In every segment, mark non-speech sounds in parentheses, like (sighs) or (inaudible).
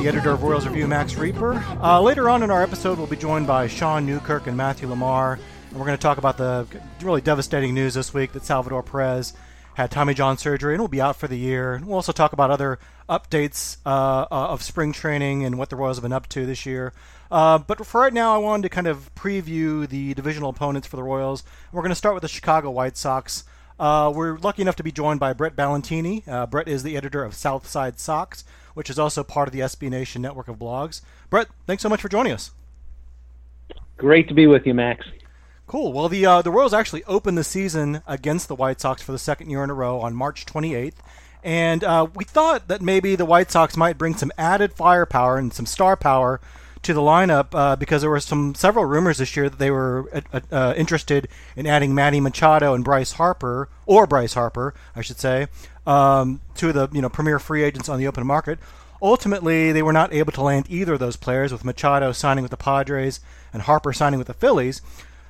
the editor of Royals Review, Max Rieper. Uh, later on in our episode, we'll be joined by Sean Newkirk and Matthew LaMar, and we're going to talk about the really devastating news this week that Salvador Perez had Tommy John surgery and will be out for the year. We'll also talk about other updates uh, uh, of spring training and what the Royals have been up to this year. Uh, but for right now, I wanted to kind of preview the divisional opponents for the Royals. We're going to start with the Chicago White Sox. Uh, we're lucky enough to be joined by Brett Ballantini. Uh, Brett is the editor of Southside Sox, which is also part of the SB Nation network of blogs. Brett, thanks so much for joining us. Great to be with you, Max. Cool. Well, the uh, the Royals actually opened the season against the White Sox for the second year in a row on March 28th, and uh, we thought that maybe the White Sox might bring some added firepower and some star power to the lineup uh, because there were some several rumors this year that they were uh, uh, interested in adding Manny Machado and Bryce Harper, or Bryce Harper, I should say, um, two of the you know premier free agents on the open market. Ultimately, they were not able to land either of those players, with Machado signing with the Padres and Harper signing with the Phillies.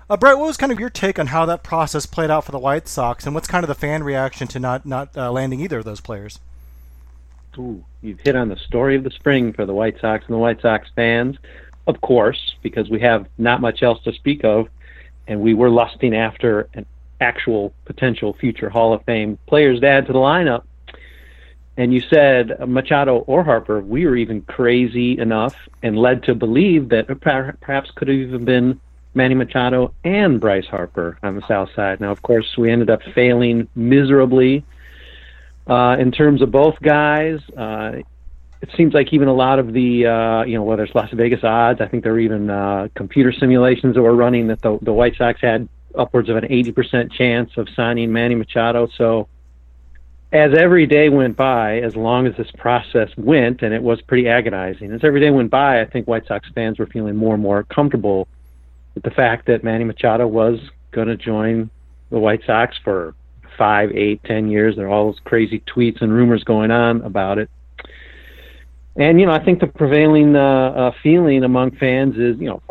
Uh, Brett, what was kind of your take on how that process played out for the White Sox, and what's kind of the fan reaction to not not uh, landing either of those players? Ooh, you've hit on the story of the spring for the White Sox and the White Sox fans, of course, because we have not much else to speak of, and we were lusting after an actual potential future Hall of Fame players to add to the lineup. And you said Machado or Harper, we were even crazy enough and led to believe that perhaps could have even been Manny Machado and Bryce Harper on the South Side. Now, of course, we ended up failing miserably uh, in terms of both guys, uh, it seems like even a lot of the, uh, you know, whether it's Las Vegas odds, I think there were even uh, computer simulations that were running that the, the White Sox had upwards of an 80% chance of signing Manny Machado. So as every day went by, as long as this process went, and it was pretty agonizing, as every day went by, I think White Sox fans were feeling more and more comfortable with the fact that Manny Machado was going to join the White Sox for five, eight, ten years. There are all those crazy tweets and rumors going on about it. And you know, I think the prevailing uh, uh, feeling among fans is, you know,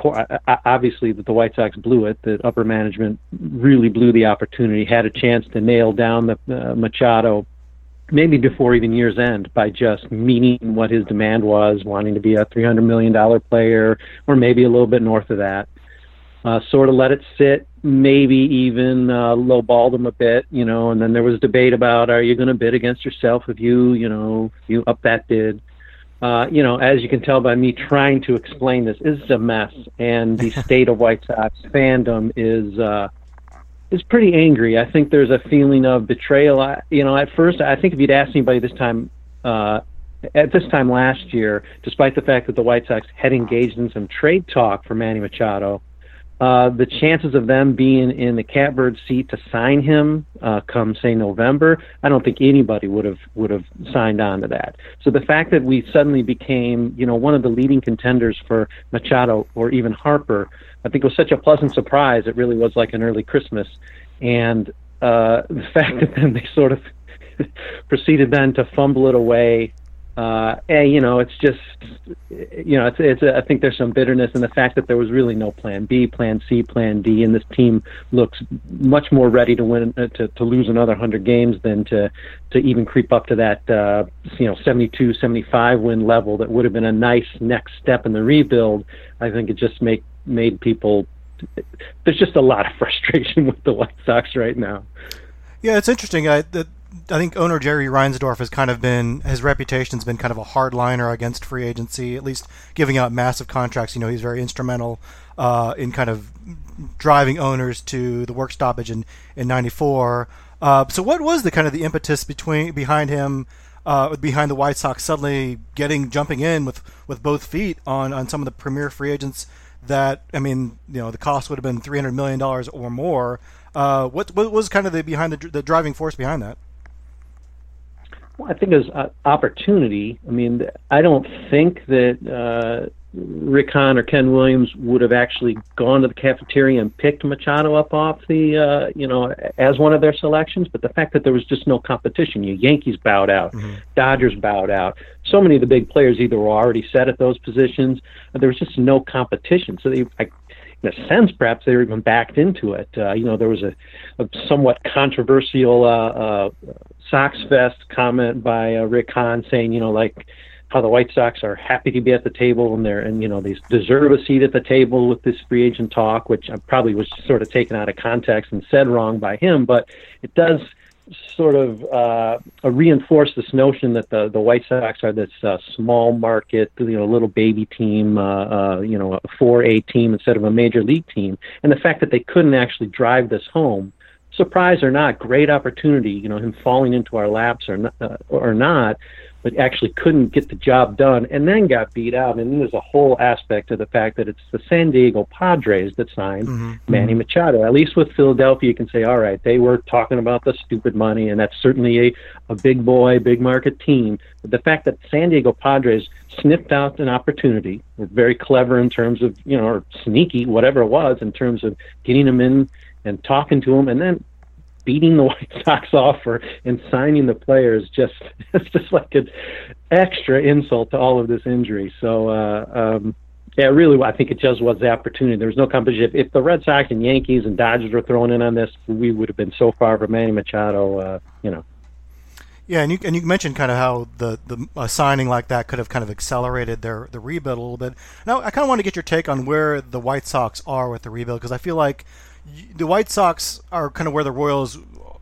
obviously that the White Sox blew it. That upper management really blew the opportunity, had a chance to nail down the uh, Machado, maybe before even year's end, by just meeting what his demand was, wanting to be a three hundred million dollar player, or maybe a little bit north of that uh, sort of let it sit, maybe even uh, lowballed them a bit, you know. And then there was debate about are you going to bid against yourself if you, you know, you up that bid. Uh, you know, as you can tell by me trying to explain this, is a mess, and the (laughs) state of White Sox fandom is uh, is pretty angry. I think there's a feeling of betrayal. I, you know, at first, I think if you'd asked anybody this time uh, at this time last year, despite the fact that the White Sox had engaged in some trade talk for Manny Machado, uh, the chances of them being in the catbird seat to sign him uh, come say November, I don't think anybody would have would have signed on to that. So the fact that we suddenly became, you know, one of the leading contenders for Machado or even Harper, I think was such a pleasant surprise. It really was like an early Christmas, and uh, (laughs) the fact that then they sort of (laughs) proceeded then to fumble it away uh, and you know, it's just, you know, it's, it's. A, I think there's some bitterness in the fact that there was really no Plan B, Plan C, Plan D, and this team looks much more ready to win, uh, to to lose another hundred games than to to even creep up to that, uh, you know, 72, 75 win level. That would have been a nice next step in the rebuild. I think it just make made people. There's just a lot of (laughs) frustration with the White Sox right now. Yeah, it's interesting. I, the, I think owner Jerry Reinsdorf has kind of been his reputation's been kind of a hardliner against free agency, at least giving out massive contracts. You know, he's very instrumental uh, in kind of driving owners to the work stoppage in in '94. Uh, so, what was the kind of the impetus between behind him, uh, behind the White Sox suddenly getting jumping in with with both feet on on some of the premier free agents? That I mean, you know, the cost would have been three hundred million dollars or more. Uh, what what was kind of the behind the, the driving force behind that? I think there's uh, opportunity. I mean, I don't think that uh, Rick Hahn or Ken Williams would have actually gone to the cafeteria and picked Machado up off the, uh, you know, as one of their selections. But the fact that there was just no competition, you Yankees bowed out, mm-hmm. Dodgers bowed out. So many of the big players either were already set at those positions, there was just no competition. So they, I, in a sense, perhaps they were even backed into it. Uh, you know, there was a, a somewhat controversial uh, uh, Sox Fest comment by uh, Rick Hahn saying, you know, like how the White Sox are happy to be at the table and they're and you know they deserve a seat at the table with this free agent talk, which I probably was sort of taken out of context and said wrong by him, but it does sort of uh, reinforce this notion that the the White Sox are this uh, small market, you know, little baby team, uh, uh, you know, a four A team instead of a major league team, and the fact that they couldn't actually drive this home. Surprise or not, great opportunity. You know, him falling into our laps or not, uh, or not but actually couldn't get the job done and then got beat out. And there's a whole aspect of the fact that it's the San Diego Padres that signed mm-hmm. Manny Machado. At least with Philadelphia, you can say, all right, they were talking about the stupid money, and that's certainly a, a big boy, big market team. But the fact that San Diego Padres sniffed out an opportunity, were very clever in terms of, you know, or sneaky, whatever it was, in terms of getting him in and talking to them, and then beating the (laughs) White Sox off for and signing the players just (laughs) it's just like an extra insult to all of this injury. So uh, um, yeah, really, I think it just was the opportunity. There was no competition. If, if the Red Sox and Yankees and Dodgers were thrown in on this, we would have been so far from Manny Machado. Uh, you know. Yeah, and you and you mentioned kind of how the the signing like that could have kind of accelerated their the rebuild a little bit. Now, I kind of want to get your take on where the White Sox are with the rebuild because I feel like the White Sox are kind of where the Royals,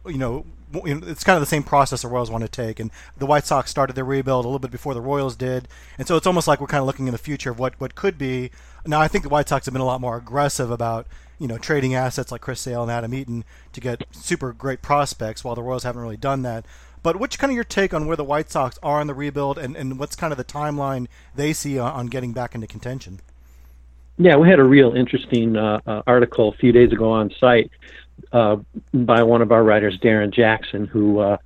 you know, it's kind of the same process the Royals want to take. And the White Sox started their rebuild a little bit before the Royals did, and so it's almost like we're kind of looking in the future of what what could be. Now, I think the White Sox have been a lot more aggressive about you know trading assets like Chris Sale and Adam Eaton to get super great prospects, while the Royals haven't really done that. But what's kind of your take on where the White Sox are in the rebuild, and, and what's kind of the timeline they see on, on getting back into contention? Yeah, we had a real interesting uh, uh, article a few days ago on site uh, by one of our writers, Darren Jackson, who uh,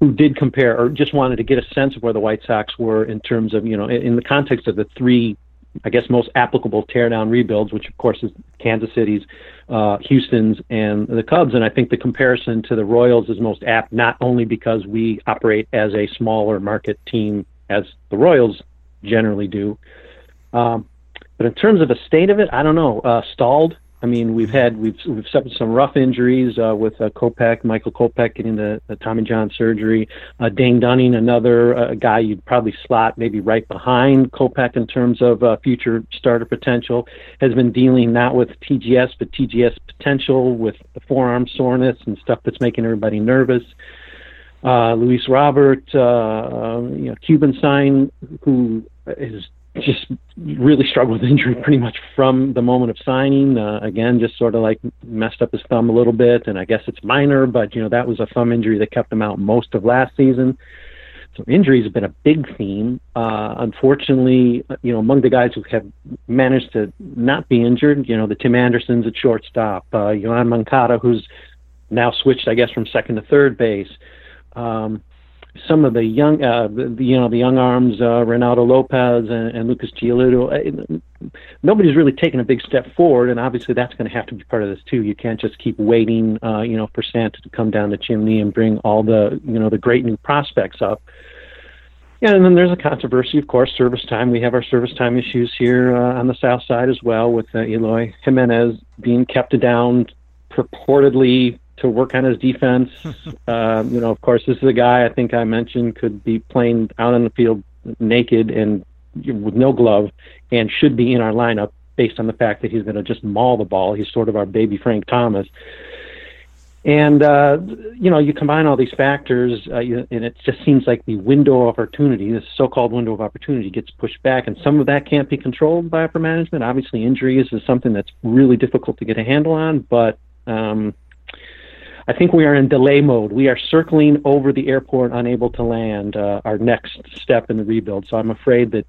who did compare or just wanted to get a sense of where the White Sox were in terms of you know in, in the context of the three, I guess most applicable teardown rebuilds, which of course is Kansas City's, uh, Houston's, and the Cubs. And I think the comparison to the Royals is most apt, not only because we operate as a smaller market team as the Royals generally do. Um, but in terms of the state of it, I don't know. Uh, stalled. I mean, we've had we've we've suffered some rough injuries uh, with uh, Kopech, Michael Kopech getting the, the Tommy John surgery. Uh, Dane Dunning, another uh, guy you'd probably slot maybe right behind Kopech in terms of uh, future starter potential, has been dealing not with TJS but TJS potential with the forearm soreness and stuff that's making everybody nervous. Uh, Luis Robert, uh you know, Cuban sign, who is just really struggled with injury pretty much from the moment of signing. Uh, again, just sort of like messed up his thumb a little bit, and I guess it's minor, but you know that was a thumb injury that kept him out most of last season. So injuries have been a big theme. Uh, unfortunately, you know, among the guys who have managed to not be injured, you know, the Tim Andersons at shortstop, uh, Yoan Moncada, who's now switched, I guess, from second to third base. Um, some of the young, uh, the, you know, the young arms, uh, Reynaldo Lopez and, and Lucas Giolito, uh, nobody's really taken a big step forward, and obviously that's going to have to be part of this too. You can't just keep waiting, uh, you know, for Santa to come down the chimney and bring all the, you know, the great new prospects up. Yeah, and then there's a controversy, of course, service time. We have our service time issues here uh, on the south side as well, with uh, Eloy Jimenez being kept down purportedly to work on his defense. uh, (laughs) you know, of course, this is a guy I think I mentioned could be playing out on the field naked and with no glove, and should be in our lineup based on the fact that he's going to just maul the ball. He's sort of our baby Frank Thomas. And uh, you know, you combine all these factors, uh, you, and it just seems like the window of opportunity, this so-called window of opportunity, gets pushed back, and some of that can't be controlled by upper management. Obviously, injuries is something that's really difficult to get a handle on, but um, I think we are in delay mode. We are circling over the airport, unable to land. Uh, our next step in the rebuild. So I'm afraid that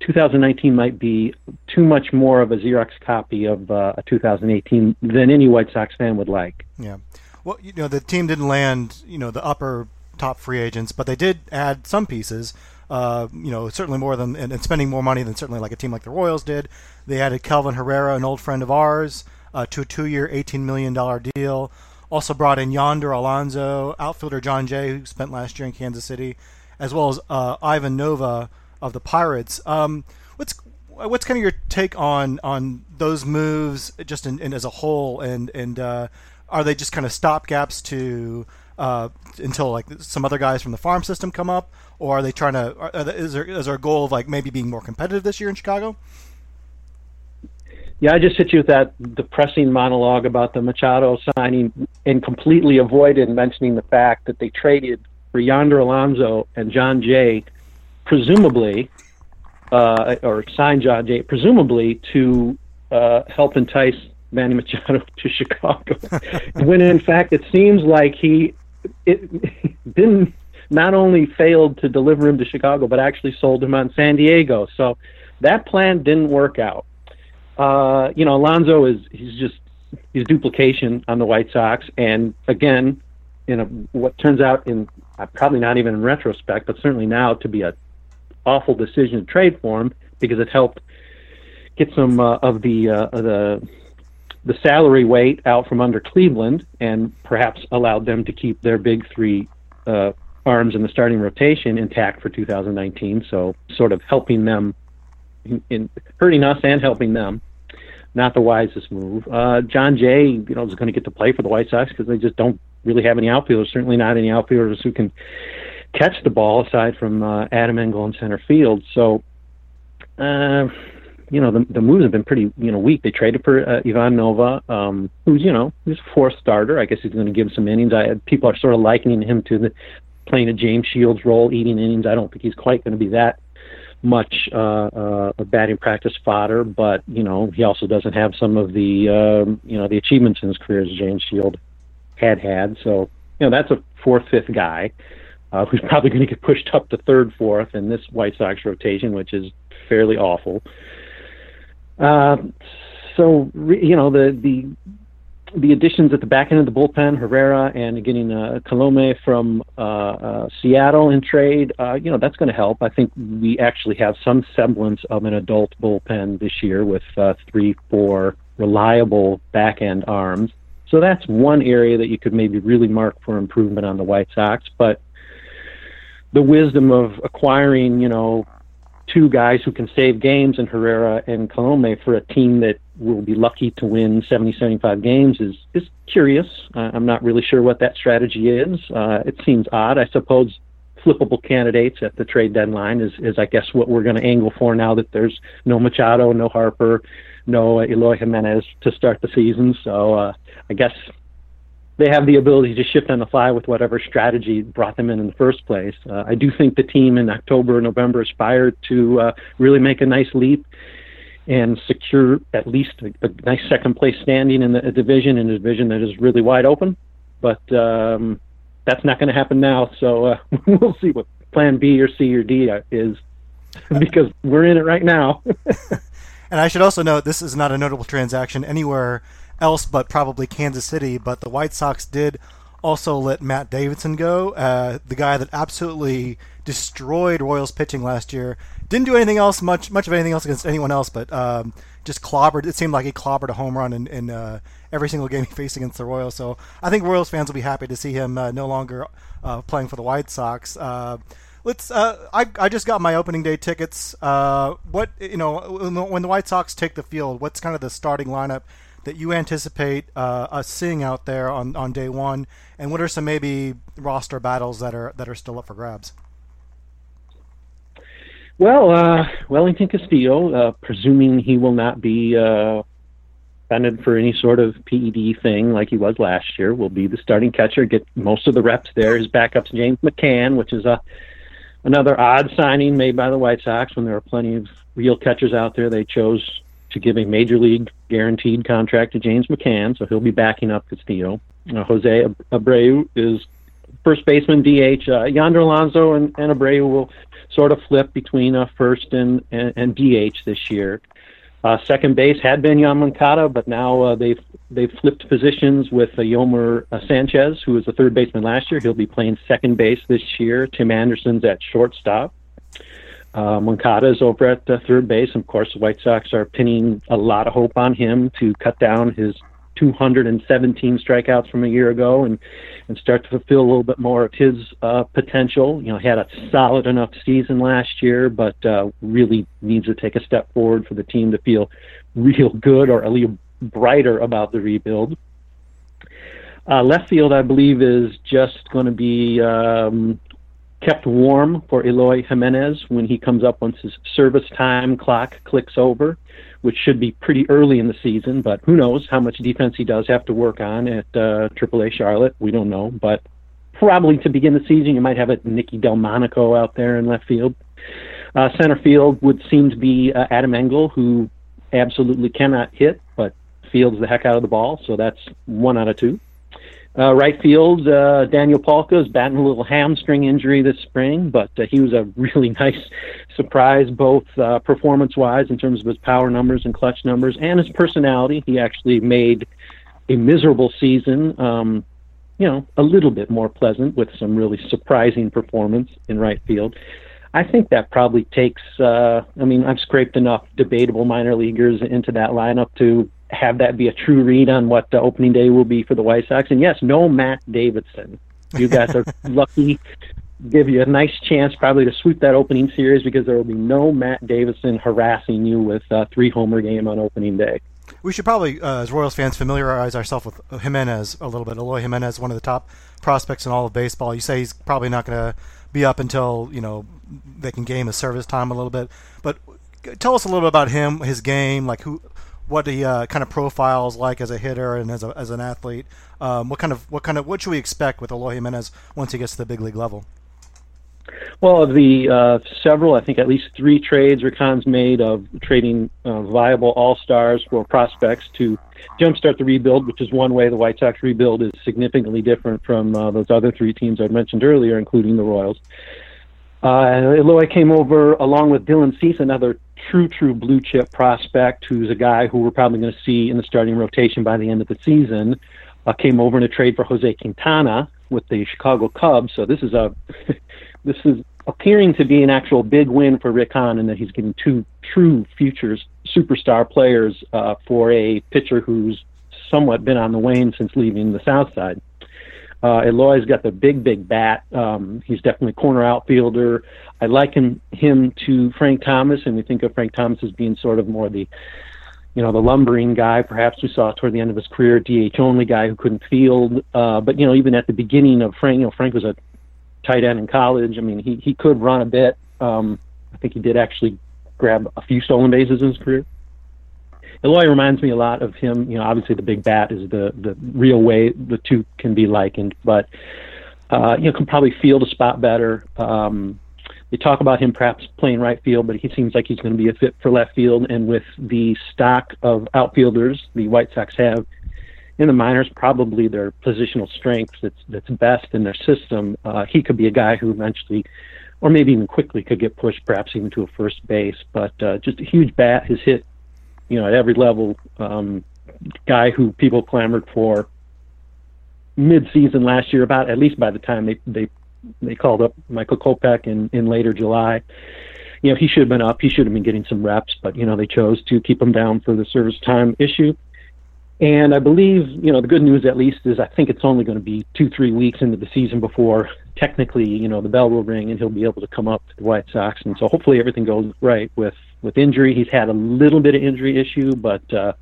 2019 might be too much more of a Xerox copy of uh, a 2018 than any White Sox fan would like. Yeah. Well, you know, the team didn't land, you know, the upper top free agents, but they did add some pieces. Uh, you know, certainly more than and, and, spending more money than certainly like a team like the Royals did. They added Kelvin Herrera, an old friend of ours, uh, to a two-year, $18 million deal. Also brought in Yonder Alonso, outfielder Jon Jay, who spent last year in Kansas City, as well as uh, Ivan Nova of the Pirates. Um, what's what's kind of your take on on those moves, just in, in as a whole, and and uh, are they just kind of stopgaps to uh, until like some other guys from the farm system come up, or are they trying to? Are, is there is there a goal of like maybe being more competitive this year in Chicago? Yeah, I just hit you with that depressing monologue about the Machado signing and completely avoided mentioning the fact that they traded for Yonder Alonso and Jon Jay, presumably, uh, or signed Jon Jay, presumably to uh, help entice Manny Machado (laughs) to Chicago. (laughs) when in fact it seems like he it didn't not only failed to deliver him to Chicago, but actually sold him on San Diego. So that plan didn't work out. Uh, you know, Alonso is he's just he's duplication on the White Sox, and again, in a what turns out in uh, probably not even in retrospect, but certainly now to be a awful decision to trade for him because it helped get some uh, of the uh, the the salary weight out from under Cleveland, and perhaps allowed them to keep their big three uh, arms in the starting rotation intact for 2019. So, sort of helping them in, in hurting us and helping them not the wisest move. Uh, Jon Jay, you know, is going to get to play for the White Sox because they just don't really have any outfielders. Certainly not any outfielders who can catch the ball aside from uh, Adam Engel in center field. So, uh, you know, the, the moves have been pretty, you know, weak. They traded for uh, Ivan Nova, um, who's, you know, he's a fourth starter. I guess he's going to give some innings. I people are sort of likening him to the playing a James Shields role, eating innings. I don't think he's quite going to be that much uh, uh, batting practice fodder, but you know he also doesn't have some of the um, you know the achievements in his career as James Shield had had. So you know that's a fourth, fifth guy uh, who's probably going to get pushed up to third, fourth in this White Sox rotation, which is fairly awful. Uh, so you know the the the additions at the back end of the bullpen, Herrera and getting uh, Colome from uh, uh, Seattle in trade, uh, you know, that's going to help. I think we actually have some semblance of an adult bullpen this year with uh, three, four reliable back end arms. So that's one area that you could maybe really mark for improvement on the White Sox. But the wisdom of acquiring, you know, two guys who can save games in Herrera and Colome for a team that will be lucky to win 70, 75 games is is curious. Uh, I'm not really sure what that strategy is. Uh, it seems odd. I suppose flippable candidates at the trade deadline is, is I guess what we're going to angle for now that there's no Machado, no Harper, no Eloy Jimenez to start the season. So uh, I guess they have the ability to shift on the fly with whatever strategy brought them in in the first place. Uh, I do think the team in October, November aspired to uh, really make a nice leap and secure at least a, a nice second place standing in the division, in a division that is really wide open. But um, that's not going to happen now. So uh, (laughs) we'll see what Plan B or C or D is (laughs) because we're in it right now. (laughs) and I should also note this is not a notable transaction anywhere else but probably Kansas City. But the White Sox did also let Matt Davidson go, uh, the guy that absolutely destroyed Royals pitching last year. Didn't do anything else, much much of anything else against anyone else, but um, just clobbered. It seemed like he clobbered a home run in, in uh, every single game he faced against the Royals. So I think Royals fans will be happy to see him uh, no longer uh, playing for the White Sox. Uh, let's. Uh, I I just got my opening day tickets. what you know when the White Sox take the field, what's kind of the starting lineup? that you anticipate uh, us seeing out there on, on day one, and what are some maybe roster battles that are that are still up for grabs? Well, uh, Wellington Castillo, uh, presuming he will not be uh, for any sort of PED thing like he was last year, will be the starting catcher. Get most of the reps there. His backup's James McCann, which is a another odd signing made by the White Sox when there are plenty of real catchers out there. They chose to give a major league guaranteed contract to James McCann, so he'll be backing up Castillo. Uh, Jose Abreu is first baseman DH. Uh, Yonder Alonso and, and Abreu will sort of flip between uh, first and, and, and DH this year. Uh, second base had been Yoan Moncada, but now uh, they've they've flipped positions with uh, Yolmer uh, Sanchez, who was the third baseman last year. He'll be playing second base this year. Tim Anderson's at shortstop. Uh, Moncada is over at uh, third base. Of course, the White Sox are pinning a lot of hope on him to cut down his 217 strikeouts from a year ago and and start to fulfill a little bit more of his uh, potential. You know, had a solid enough season last year, but uh, really needs to take a step forward for the team to feel real good or at least brighter about the rebuild. Uh, left field, I believe, is just going to be um, kept warm for Eloy Jimenez when he comes up once his service time clock clicks over, which should be pretty early in the season. But who knows how much defense he does have to work on at uh, AAA Charlotte? We don't know, but probably to begin the season, you might have a Nicky Delmonico out there in left field. Uh, center field would seem to be uh, Adam Engel, who absolutely cannot hit, but fields the heck out of the ball. So that's one out of two. Uh, right field, uh, Daniel Palka is batting a little hamstring injury this spring, but uh, he was a really (laughs) nice surprise, both uh, performance-wise in terms of his power numbers and clutch numbers, and his personality. He actually made a miserable season, um, you know, a little bit more pleasant with some really surprising performance in right field. I think that probably takes. Uh, I mean, I've scraped enough debatable minor leaguers into that lineup to have that be a true read on what the opening day will be for the White Sox. And yes, no Matt Davidson. You guys are (laughs) lucky. Give you a nice chance probably to sweep that opening series because there will be no Matt Davidson harassing you with a three homer game on opening day. We should probably, uh, as Royals fans, familiarize ourselves with Jimenez a little bit. Eloy Jimenez, one of the top prospects in all of baseball. You say he's probably not going to be up until you know they can game his service time a little bit. But tell us a little bit about him, his game, like who, what he uh, kind of profiles like as a hitter and as a, as an athlete. Um, what kind of what kind of what should we expect with Eloy Jimenez once he gets to the big league level? Well, of the uh, several, I think at least three trades Rick Hahn's made of trading uh, viable all stars for prospects to jumpstart the rebuild, which is one way the White Sox rebuild is significantly different from uh, those other three teams I mentioned earlier, including the Royals. Uh, Eloy came over along with Dylan Cease, another true, true blue chip prospect who's a guy who we're probably going to see in the starting rotation by the end of the season. Uh, came over in a trade for Jose Quintana with the Chicago Cubs. So this is a (laughs) this is appearing to be an actual big win for Rick Hahn in that he's getting two true futures superstar players uh, for a pitcher who's somewhat been on the wane since leaving the South Side. Uh, Eloy's got the big, big bat. Um, he's definitely a corner outfielder. I liken him to Frank Thomas, and we think of Frank Thomas as being sort of more the, you know, the lumbering guy. Perhaps we saw toward the end of his career, DH only guy who couldn't field. Uh, but you know, even at the beginning of Frank, you know, Frank was a tight end in college. I mean, he he could run a bit. Um, I think he did actually grab a few stolen bases in his career. Eloy reminds me a lot of him. You know, obviously the big bat is the the real way the two can be likened, but uh, you know can probably field a spot better. Um, they talk about him perhaps playing right field, but he seems like he's going to be a fit for left field. And with the stock of outfielders the White Sox have in the minors, probably their positional strength that's that's best in their system, uh, he could be a guy who eventually, or maybe even quickly, could get pushed perhaps even to a first base. But uh, just a huge bat. His hit you know, at every level, um, guy who people clamored for mid-season last year. About at least by the time they they they called up Michael Kopech in in later July. You know, he should have been up. He should have been getting some reps, but you know they chose to keep him down for the service time issue. And I believe, you know, the good news at least is I think it's only going to be two, three weeks into the season before technically, you know, the bell will ring and he'll be able to come up to the White Sox. And so hopefully everything goes right with with injury. He's had a little bit of injury issue, but uh,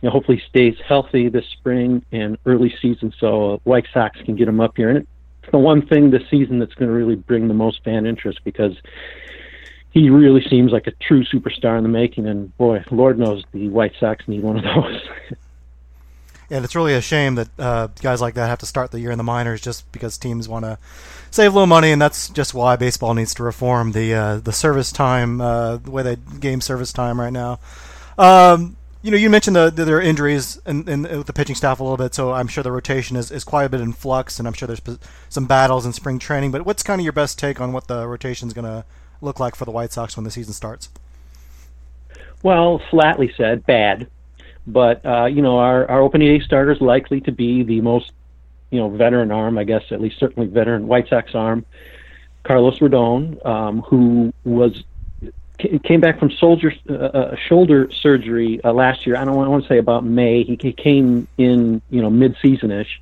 you know, hopefully stays healthy this spring and early season so White Sox can get him up here. And it's the one thing this season that's going to really bring the most fan interest because he really seems like a true superstar in the making. And boy, Lord knows the White Sox need one of those. (laughs) and it's really a shame that uh, guys like that have to start the year in the minors just because teams want to save a little money, and that's just why baseball needs to reform the uh, the service time, uh, the way they game service time right now. Um, you know, you mentioned the, the, there are injuries in, in, with the pitching staff a little bit, so I'm sure the rotation is, is quite a bit in flux, and I'm sure there's some battles in spring training. But what's kind of your best take on what the rotation is going to look like for the White Sox when the season starts? Well, flatly said, bad. But uh, you know, our our opening day starter is likely to be the most you know veteran arm, I guess at least certainly veteran White Sox arm, Carlos Rodon, um, who was came back from soldier uh, uh, shoulder surgery uh, last year. I don't want to say about May. He, came in, you know, mid-seasonish.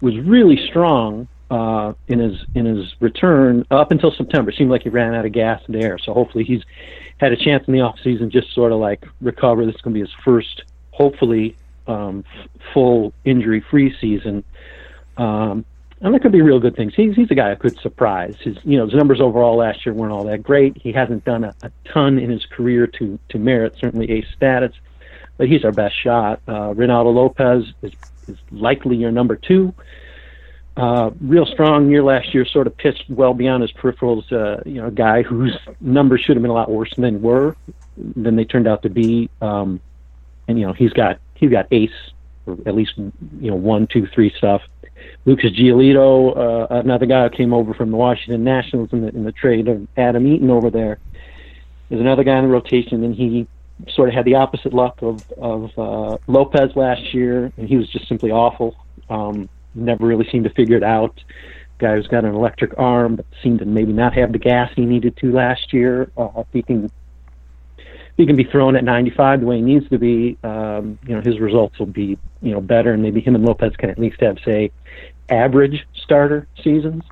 Was really strong uh, in his in his return up until September. It seemed like he ran out of gas and air. So hopefully he's had a chance in the off season just sort of like recover. This is going to be his first, hopefully, um, f- full injury free season. Um, and that could be real good things. He's he's a guy who could surprise. His you know his numbers overall last year weren't all that great. He hasn't done a, a ton in his career to to merit certainly ace status, but he's our best shot. Uh, Reynaldo Lopez is is likely your number two. Uh, real strong year last year, sort of pitched well beyond his peripherals. Uh, you know, a guy whose numbers should have been a lot worse than they were, than they turned out to be. Um, and you know, he's got he's got ace, or at least you know one, two, three stuff. Lucas Giolito, uh, another guy who came over from the Washington Nationals in the in the trade of Adam Eaton over there, is another guy in the rotation, and he sort of had the opposite luck of of uh, Lopez last year, and he was just simply awful. Um, never really seemed to figure it out. Guy who's got an electric arm, but seemed to maybe not have the gas he needed to last year. Uh, he can, he can be thrown at 95 the way he needs to be, um, you know, his results will be, you know, better, and maybe him and Lopez can at least have, say, average starter seasons.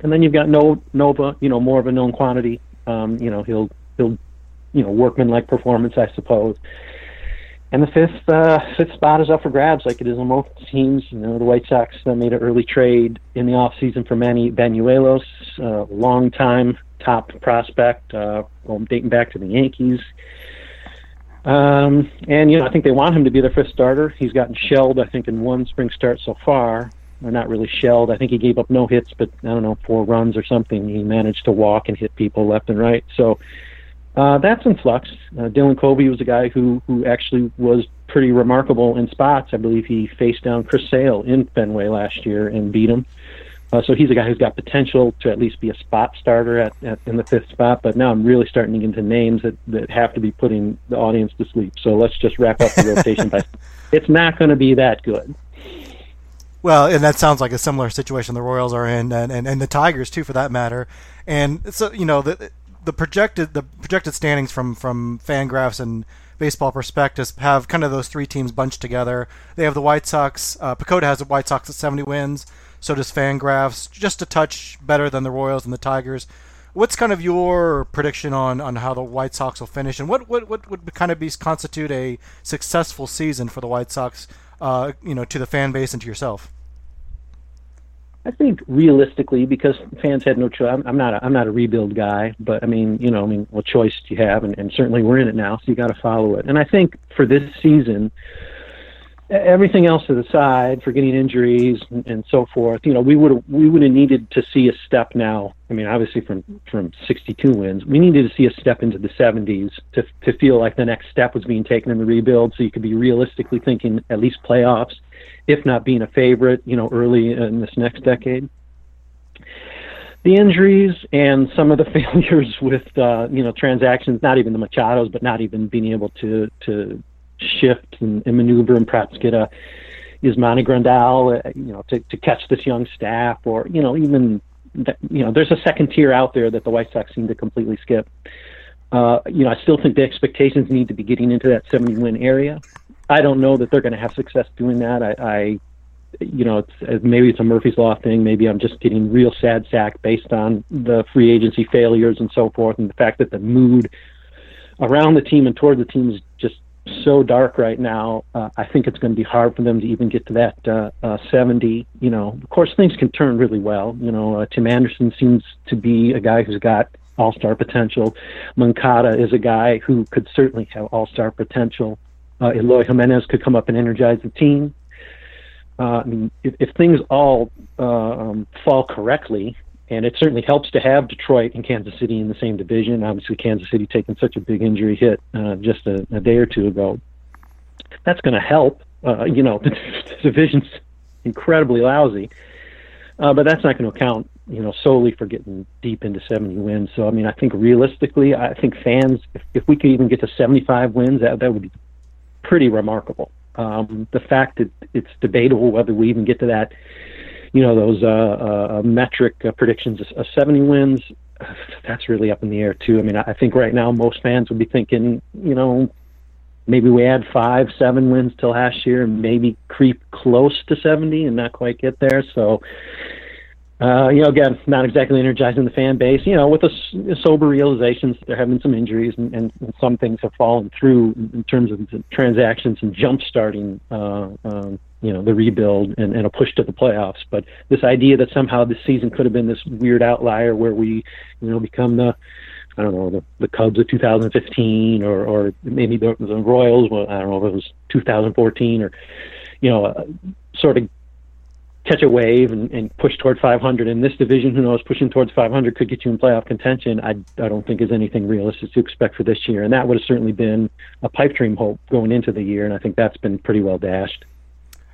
And then you've got no Nova, you know, more of a known quantity. Um, you know, he'll he'll, you know, workman-like performance, I suppose. And the fifth uh, fifth spot is up for grabs, like it is on most teams. You know, the White Sox uh, made an early trade in the off season for Manny Banuelos, uh, long time top prospect, uh, dating back to the Yankees. Um, and you know, I think they want him to be their fifth starter. He's gotten shelled, I think, in one spring start so far. Or not really shelled. I think he gave up no hits, but I don't know, four runs or something. He managed to walk and hit people left and right. So uh, that's in flux. Uh, Dylan Covey was a guy who who actually was pretty remarkable in spots. I believe he faced down Chris Sale in Fenway last year and beat him. Uh, so he's a guy who's got potential to at least be a spot starter at, at in the fifth spot. But now I'm really starting to get into names that, that have to be putting the audience to sleep. So let's just wrap up the rotation by (laughs) it's not going to be that good. Well, and that sounds like a similar situation the Royals are in, and, and, and the Tigers too, for that matter. And so you know the the projected the projected standings from from Fangraphs and Baseball Prospectus have kind of those three teams bunched together. They have the White Sox. Uh, PECOTA has the White Sox at 70 wins. So does Fangraphs, just a touch better than the Royals and the Tigers. What's kind of your prediction on, on how the White Sox will finish, and what, what, what would kind of be constitute a successful season for the White Sox, uh, you know, to the fan base and to yourself? I think realistically, because fans had no choice. I'm, not. A, I'm not a rebuild guy, but I mean, you know, I mean, what choice do you have? And, and certainly, we're in it now, so you got to follow it. And I think for this season, everything else to the side, forgetting injuries and, and so forth, you know, we would we would have needed to see a step now. I mean, obviously from from 62 wins, we needed to see a step into the 70s to to feel like the next step was being taken in the rebuild, so you could be realistically thinking at least playoffs if not being a favorite, you know, early in this next decade. The injuries and some of the (laughs) failures with, uh, you know, transactions, not even the Machados, but not even being able to, to shift and, and maneuver and perhaps get a Yasmani Grandal, uh, you know, to, to catch this young staff or, you know, even, that, you know, there's a second tier out there that the White Sox seem to completely skip. Uh, you know, I still think the expectations need to be getting into that 70 win area. I don't know that they're going to have success doing that. I, I you know, it's, maybe it's a Murphy's Law thing. Maybe I'm just getting real sad sack based on the free agency failures and so forth, and the fact that the mood around the team and toward the team is so dark right now. Uh, I think it's going to be hard for them to even get to that uh, uh, 70. You know, of course, things can turn really well. You know, uh, Tim Anderson seems to be a guy who's got all-star potential. Moncada is a guy who could certainly have all-star potential uh, Eloy Jimenez could come up and energize the team. Uh, I mean, if, if things all um, fall correctly, and it certainly helps to have Detroit and Kansas City in the same division. Obviously, Kansas City taking such a big injury hit uh, just a, a day or two ago. That's going to help. Uh, you know, (laughs) the division's incredibly lousy, uh, but that's not going to account, you know, solely for getting deep into 70 wins. So, I mean, I think realistically, I think fans, if, if we could even get to 75 wins, that that would be pretty remarkable. Um, the fact that it's debatable whether we even get to that, you know, those uh, uh, metric uh, predictions of 70 wins. (sighs) that's really up in the air too. I mean, I think right now most fans would be thinking, you know, maybe we add five, seven wins till last year, and maybe creep close to 70 and not quite get there. So, uh, you know, again, not exactly energizing the fan base. You know, with a sober realizations, there have been some injuries, and, and, and, some things have fallen through in terms of transactions and jump starting. Uh, um, you know the rebuild and, and a push to the playoffs. But this idea that somehow this season could have been this weird outlier where we, you know, become the I don't know the, the Cubs of 2015 or or maybe the, the Royals. Well, I don't know if it was 2014 or you know, uh, sort of catch a wave and, and push toward 500 in this division. Who knows? Pushing towards 500 could get you in playoff contention. I, I don't think is anything realistic to expect for this year, and that would have certainly been a pipe dream hope going into the year, and I think that's been pretty well dashed.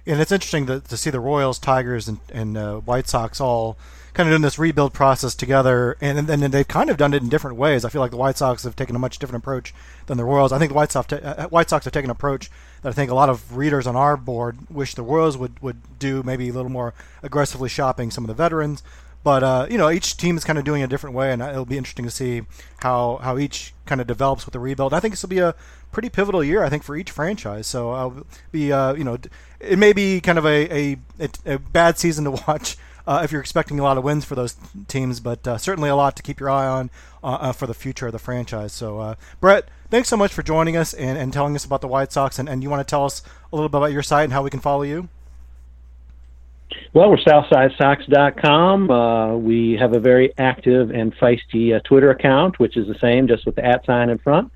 And it's interesting to, to see the Royals, Tigers, and, and uh, White Sox all kind of doing this rebuild process together, and, and, and they've kind of done it in different ways. I feel like the White Sox have taken a much different approach than the Royals. I think the White Sox uh, White Sox have taken an approach that I think a lot of readers on our board wish the Royals would, would do, maybe a little more aggressively shopping some of the veterans. But uh, you know, each team is kind of doing a different way, and it'll be interesting to see how how each kind of develops with the rebuild. I think this will be a pretty pivotal year, I think, for each franchise. So I'll be, uh, you know, it may be kind of a, a, a bad season to (laughs) watch uh, if you're expecting a lot of wins for those teams, but uh, certainly a lot to keep your eye on uh, uh for the future of the franchise. So, uh, Brett, thanks so much for joining us and, and telling us about the White Sox. And, and you want to tell us a little bit about your site and how we can follow you? Well, we're SouthsideSox.com. Uh, we have a very active and feisty uh, Twitter account, which is the same, just with the at sign in front.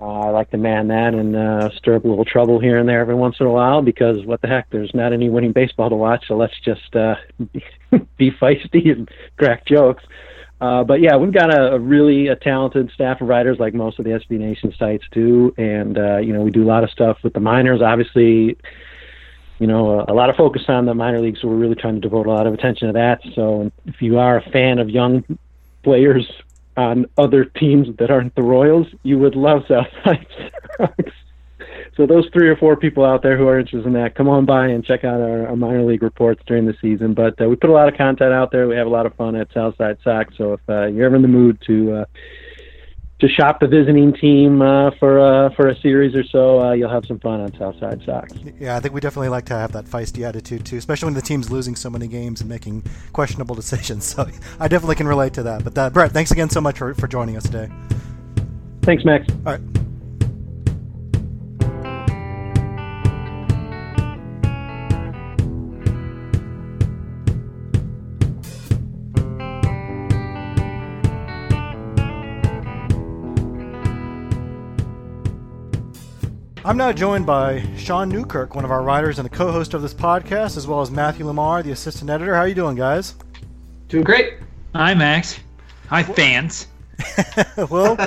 Uh, I like to man that and uh, stir up a little trouble here and there every once in a while because what the heck, there's not any winning baseball to watch, so let's just uh, (laughs) be feisty and crack jokes. Uh, but yeah, we've got a, a really a talented staff of writers, like most of the SB Nation sites do, and uh, you know we do a lot of stuff with the minors. Obviously, you know a, a lot of focus on the minor leagues, so we're really trying to devote a lot of attention to that. So if you are a fan of young players on other teams that aren't the Royals, you would love Southside Sox. so those three or four people out there who are interested in that, come on by and check out our, our minor league reports during the season. But uh, we put a lot of content out there. We have a lot of fun at Southside Sox. So if uh, you're ever in the mood to uh, to shop the visiting team uh, for uh, for a series or so, uh, you'll have some fun on Southside Sox. Yeah, I think we definitely like to have that feisty attitude too, especially when the team's losing so many games and making questionable (laughs) decisions. So I definitely can relate to that. But uh, Brett, thanks again so much for, for joining us today. Thanks, Max. All right. I'm now joined by Sean Newkirk, one of our writers and the co-host of this podcast, as well as Matthew LaMar, the assistant editor. How are you doing, guys? Doing great. Hi, Max. Hi, fans. (laughs) (laughs) well,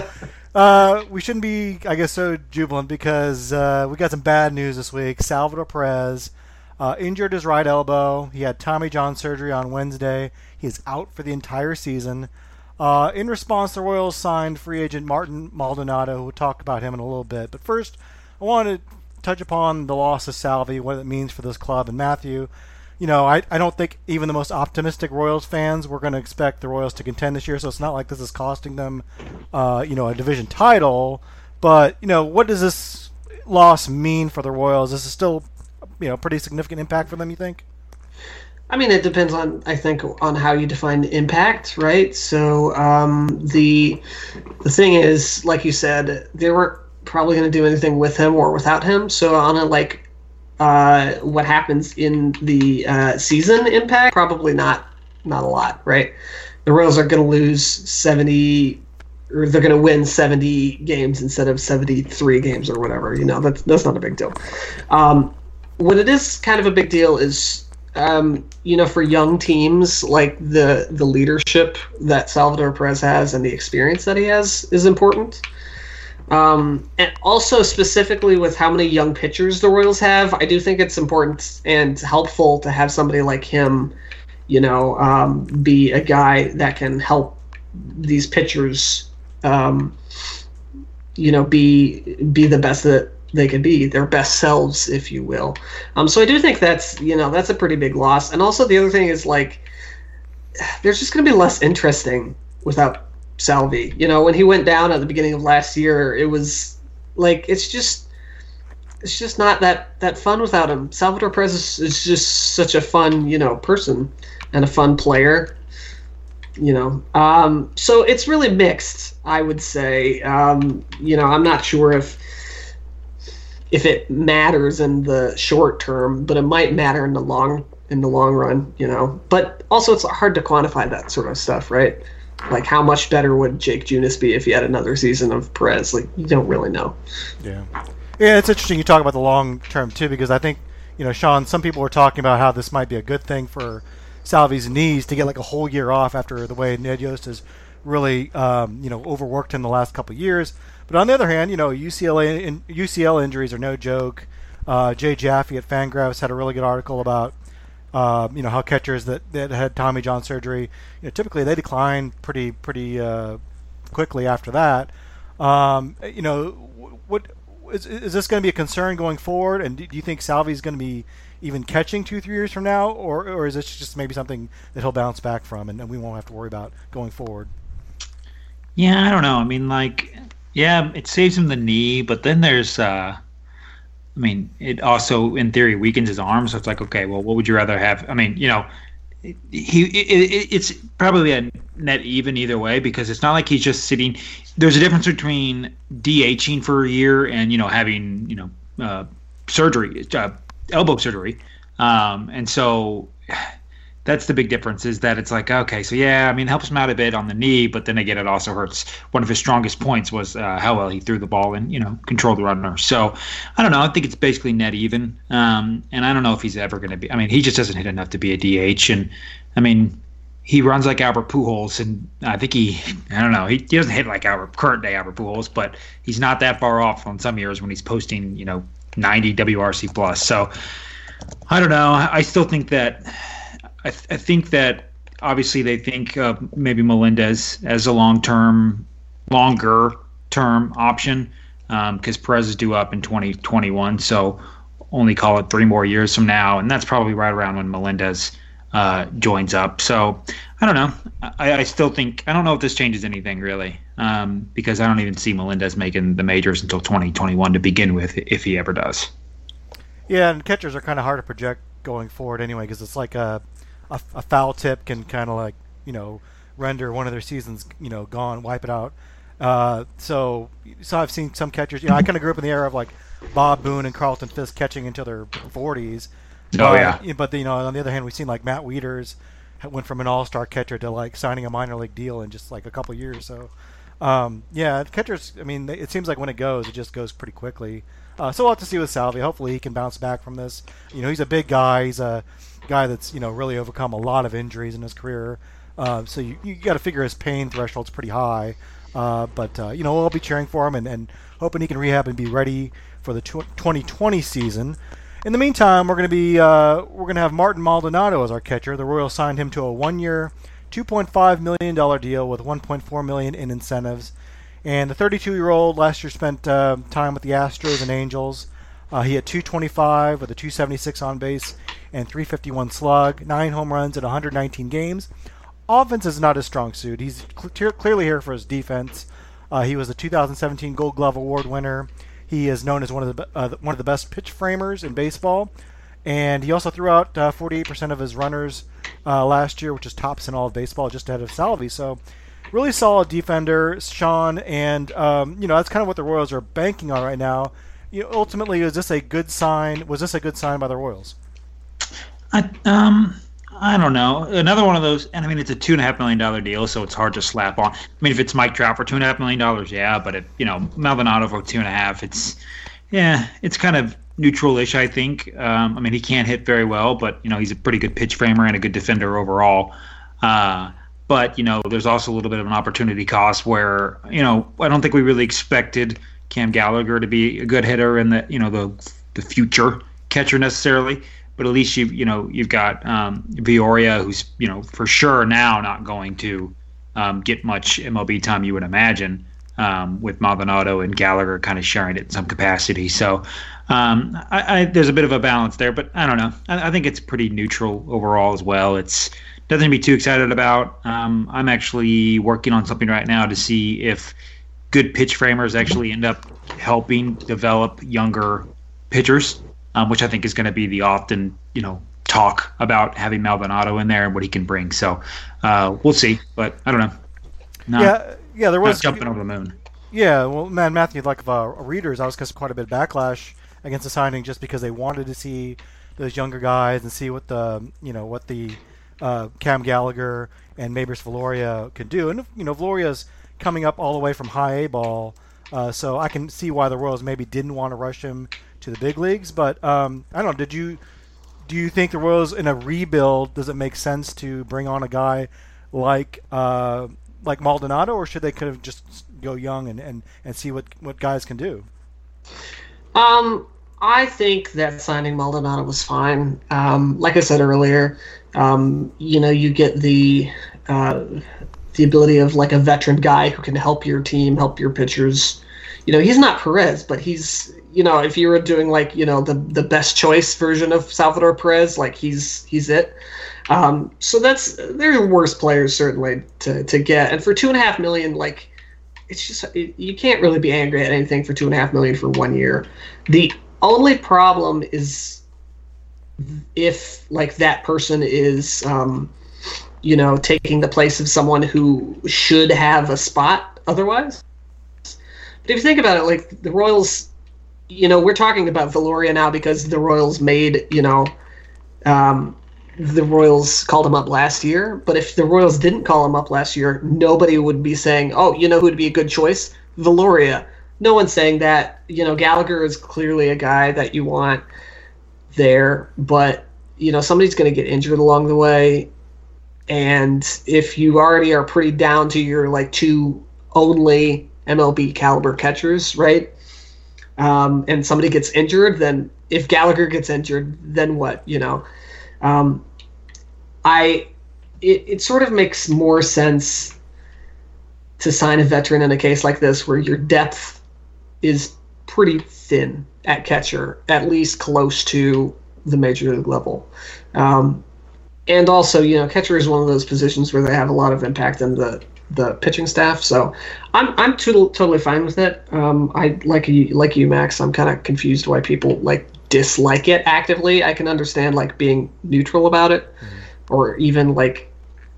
uh, we shouldn't be, I guess, so jubilant because uh, we got some bad news this week. Salvador Perez uh, injured his right elbow. He had Tommy John surgery on Wednesday. He is out for the entire season. Uh, in response, the Royals signed free agent Martin Maldonado. We'll talk about him in a little bit. But first, I want to touch upon the loss of Salvy, what it means for this club. And Matthew, you know, I, I don't think even the most optimistic Royals fans were going to expect the Royals to contend this year. So it's not like this is costing them, uh, you know, a division title. But you know, what does this loss mean for the Royals? This is still, you know, pretty significant impact for them. You think? I mean, it depends on I think on how you define impact, right? So um, the the thing is, like you said, there were probably going to do anything with him or without him. So on a like uh, what happens in the uh, season impact, probably not not a lot, right? The Royals are going to lose seventy, or they're going to win seventy games instead of seventy three games or whatever. You know, that's that's not a big deal. Um, what it is kind of a big deal is. Um, you know, for young teams, like the the leadership that Salvador Perez has and the experience that he has is important. Um, and also specifically with how many young pitchers the Royals have, I do think it's important and helpful to have somebody like him, you know, um, be a guy that can help these pitchers, um, you know, be be the best that they can be, their best selves, if you will. Um, so I do think that's you know that's a pretty big loss. And also the other thing is like, there's just going to be less interesting without Salvy. You know, when he went down at the beginning of last year, it was like it's just it's just not that that fun without him. Salvador Perez is, is just such a fun, you know, person and a fun player. You know, um, so it's really mixed. I would say. Um, you know, I'm not sure if if it matters in the short term, but it might matter in the long in the long run. You know, but also it's hard to quantify that sort of stuff, right? Like how much better would Jake Junis be if he had another season of Perez? Like you don't really know. Yeah, yeah. It's interesting you talk about the long term too, because I think you know, Sean. Some people were talking about how this might be a good thing for Salvy's knees to get like a whole year off after the way Ned Yost has really um, you know overworked him the last couple of years. But on the other hand, you know UCLA in, UCL injuries are no joke. Uh, Jay Jaffe at Fangraphs had a really good article about uh, you know how catchers that, that had Tommy John surgery, you know, typically they decline pretty pretty uh, quickly after that. Um, you know, what is, is this going to be a concern going forward? And do you think Salvy is going to be even catching two three years from now, or or is this just maybe something that he'll bounce back from and, and we won't have to worry about going forward? Yeah, I don't know. I mean, like yeah, it saves him the knee, but then there's, uh, I mean, it also in theory weakens his arm. So it's like, okay, well, what would you rather have? I mean, you know, he it, it's probably a net even either way because it's not like he's just sitting. There's a difference between DHing for a year and you know having you know uh, surgery, uh, elbow surgery, um, and so that's the big difference is that it's like okay so yeah i mean helps him out a bit on the knee but then again it also hurts one of his strongest points was uh, how well he threw the ball and you know controlled the runner so i don't know i think it's basically net even um, and i don't know if he's ever going to be i mean he just doesn't hit enough to be a dh and i mean he runs like Albert Pujols, and I think he, (laughs) I don't know, he, he doesn't hit like Albert, current day Albert Pujols, but he's not that far off on some years when he's posting, you know, 90 WRC plus. So I don't know. I still think that I, th- I think that obviously they think uh, maybe Melendez as a long term, longer term option because um, Perez is due up in 2021. So only call it three more years from now, and that's probably right around when Melendez uh, joins up. So I don't know. I, I, still think I don't know if this changes anything really um, because I don't even see Melendez making the majors until 2021 to begin with, if he ever does. Yeah, and catchers are kind of hard to project going forward anyway because it's like a a, a foul tip can kind of like you know render one of their seasons you know gone, wipe it out. Uh, so so I've seen some catchers. You know, I kind of grew up in the era of like Bob Boone and Carlton Fisk catching into their 40s. Oh uh, yeah. But you know, on the other hand, we've seen like Matt Wieters went from an all-star catcher to like signing a minor league deal in just like a couple years. So um, yeah, catchers. I mean, it seems like when it goes, it just goes pretty quickly. Uh, so we'll have to see with Salvy. Hopefully, he can bounce back from this. You know, he's a big guy. He's a guy that's you know really overcome a lot of injuries in his career. Uh, so you, you got to figure his pain threshold's pretty high. Uh, but uh, you know we'll be cheering for him and, and hoping he can rehab and be ready for the 2020 season. In the meantime, we're going to be uh, we're going to have Martin Maldonado as our catcher. The Royals signed him to a one-year, 2.5 million dollar deal with 1.4 million in incentives. And the 32-year-old last year spent uh, time with the Astros and Angels. Uh, he had 225 with a 276 on base and 351 slug, nine home runs in 119 games. Offense is not his strong suit. He's cl- clearly here for his defense. Uh, he was the 2017 Gold Glove Award winner. He is known as one of the uh, one of the best pitch framers in baseball, and he also threw out 48% uh, of his runners uh, last year, which is tops in all of baseball, just ahead of Salvy. So, really solid defender, Sean, and um, you know that's kind of what the Royals are banking on right now. You know, ultimately, is this a good sign? Was this a good sign by the Royals? I um I don't know. Another one of those, and I mean, it's a two and a half million dollar deal, so it's hard to slap on. I mean, if it's Mike Trout for two and a half million dollars, yeah, but if you know Melvin Maldonado for two and a half, it's yeah, it's kind of neutral-ish. I think. Um, I mean, he can't hit very well, but you know, he's a pretty good pitch framer and a good defender overall. Uh, but you know, there's also a little bit of an opportunity cost where you know I don't think we really expected Cam Gallagher to be a good hitter in the you know the the future catcher necessarily but at least you've you know you've got um, Viloria, who's you know for sure now not going to um, get much MLB time you would imagine. um, with Maldonado and Gallagher kind of sharing it in some capacity. So um, I, I, there's a bit of a balance there, but I don't know. I, I, think it's pretty neutral overall as well. It's nothing to be too excited about. Um, I'm actually working on something right now to see if good pitch framers actually end up helping develop younger pitchers, um, which I think is going to be the often you know talk about having Maldonado in there and what he can bring. So uh, we'll see, but I don't know. Not, yeah, yeah, there was jumping over the moon. Yeah, well, man, Matthew, like of uh, readers, I was getting quite a bit of backlash against the signing just because they wanted to see those younger guys and see what the you know what the uh, Cam Gallagher and Meibrys Viloria can do. And you know, Viloria's coming up all the way from high A ball, uh, so I can see why the Royals maybe didn't want to rush him to the big leagues. But um, I don't know. Did you do you think the Royals in a rebuild does it make sense to bring on a guy like uh, like Maldonado, or should they kind of just go young and, and, and see what what guys can do? Um, I think that signing Maldonado was fine. Um, like I said earlier, um, you know, you get the uh, the ability of like a veteran guy who can help your team, help your pitchers. You know, he's not Perez, but he's you know, if you were doing like you know the the best choice version of Salvador Perez, like he's he's it. Um, so that's there's worse players certainly to to get, and for two and a half million, like it's just it, you can't really be angry at anything for two and a half million for one year. The only problem is if like that person is um, you know taking the place of someone who should have a spot otherwise. But if you think about it, like the Royals, you know, we're talking about Viloria now because the Royals made you know. Um, the Royals called him up last year, but if the Royals didn't call him up last year, nobody would be saying, "Oh, you know who'd be a good choice? Viloria." No one's saying that. You know, Gallagher is clearly a guy that you want there, but you know somebody's going to get injured along the way, and if you already are pretty down to your like two only MLB caliber catchers, right? Um, and somebody gets injured, then if Gallagher gets injured, then what? You know, um, I it, it sort of makes more sense to sign a veteran in a case like this where your depth is pretty thin at catcher, at least close to the major league level. Um, and also, you know, catcher is one of those positions where they have a lot of impact in the the pitching staff. So I'm I'm to- totally fine with it. Um, I like you like you, Max. I'm kind of confused why people like dislike it actively. I can understand like being neutral about it, mm-hmm. or even like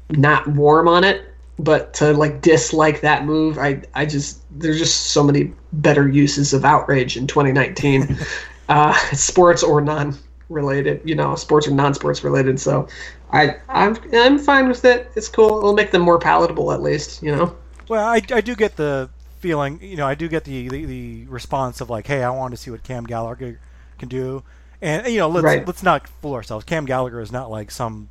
not warm on it. But to like dislike that move, I I just there's just so many better uses of outrage in 2019, (laughs) uh, sports or non related, you know, sports or non sports related. So I I'm I'm fine with it. It's cool. It'll make them more palatable at least, you know. Well, I, I do get the feeling, you know, I do get the, the, the response of like, hey, I want to see what Cam Gallagher can do. And you know, let's right. let's not fool ourselves. Cam Gallagher is not like some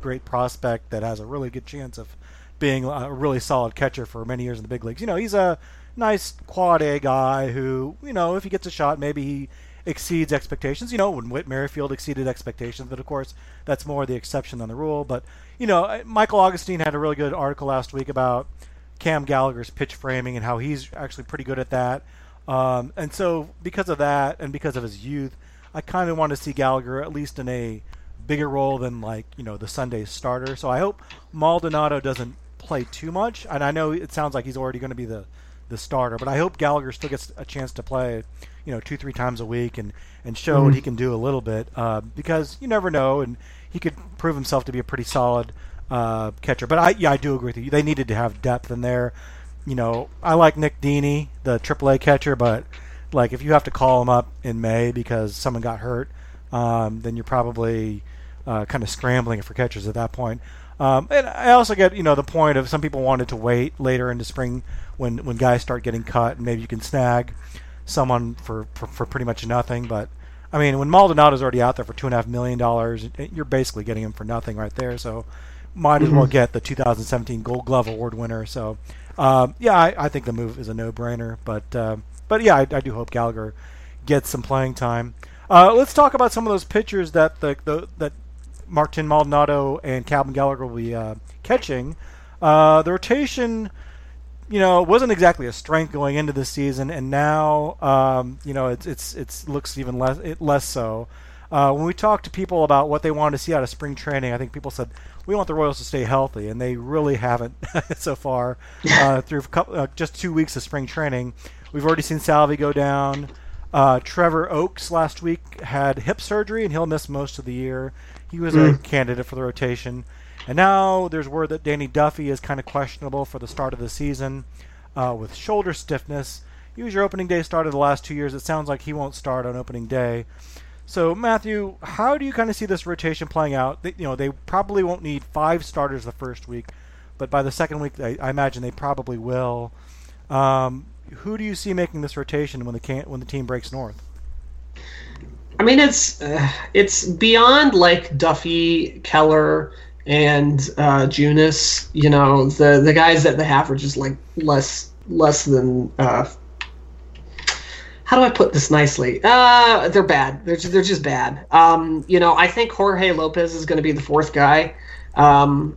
great prospect that has a really good chance of being a really solid catcher for many years in the big leagues. You know, he's a nice quad A guy who, you know, if he gets a shot, maybe he exceeds expectations. You know, when Whit Merrifield exceeded expectations, but of course that's more the exception than the rule. But you know, Michael Augustine had a really good article last week about Cam Gallagher's pitch framing and how he's actually pretty good at that. Um, and so, because of that, and because of his youth, I kind of want to see Gallagher at least in a bigger role than like you know the Sunday starter. So I hope Maldonado doesn't play too much. And I know it sounds like he's already going to be the the starter, but I hope Gallagher still gets a chance to play, you know, two three times a week and and show mm-hmm. what he can do a little bit uh, because you never know, and he could prove himself to be a pretty solid uh, catcher. But I yeah I do agree with you. They needed to have depth in there you know, I like Nick Dini, the AAA catcher, but like if you have to call him up in May because someone got hurt, um, then you're probably uh, kind of scrambling for catchers at that point. Um, and I also get you know the point of some people wanted to wait later into spring when when guys start getting cut and maybe you can snag someone for, for, for pretty much nothing. But I mean, when Maldonado's already out there for two and a half million dollars, you're basically getting him for nothing right there. So might as well mm-hmm. get the 2017 Gold Glove Award winner. So um, yeah, I, I, think the move is a no-brainer. But uh, but yeah, I, I, do hope Gallagher gets some playing time. Uh, let's talk about some of those pitchers that the, the that Martin Maldonado and Calvin Gallagher will be uh, catching. Uh, the rotation you know, wasn't exactly a strength going into the season, and now, um, you know, it's it's it's looks even less it, less so. Uh, when we talked to people about what they wanted to see out of spring training, I think people said we want the Royals to stay healthy, and they really haven't (laughs) so far (laughs) uh, through couple, uh, just two weeks of spring training. We've already seen Salvy go down. Uh, Trevor Oaks last week had hip surgery, and he'll miss most of the year. He was mm. a candidate for the rotation. And now there's word that Danny Duffy is kind of questionable for the start of the season uh, with shoulder stiffness. He was your opening day starter the last two years. It sounds like he won't start on opening day. So Matthew, how do you kind of see this rotation playing out? They, you know, they probably won't need five starters the first week, but by the second week, I, I imagine they probably will. Um, who do you see making this rotation when the can- when the team breaks north? I mean, it's uh, it's beyond like Duffy, Keller, and uh, Junis. You know, the the guys that they have are just like less less than. Uh, how do I put this nicely? Uh, they're bad. They're just, they're just bad. Um, you know, I think Jorge Lopez is going to be the fourth guy. Um,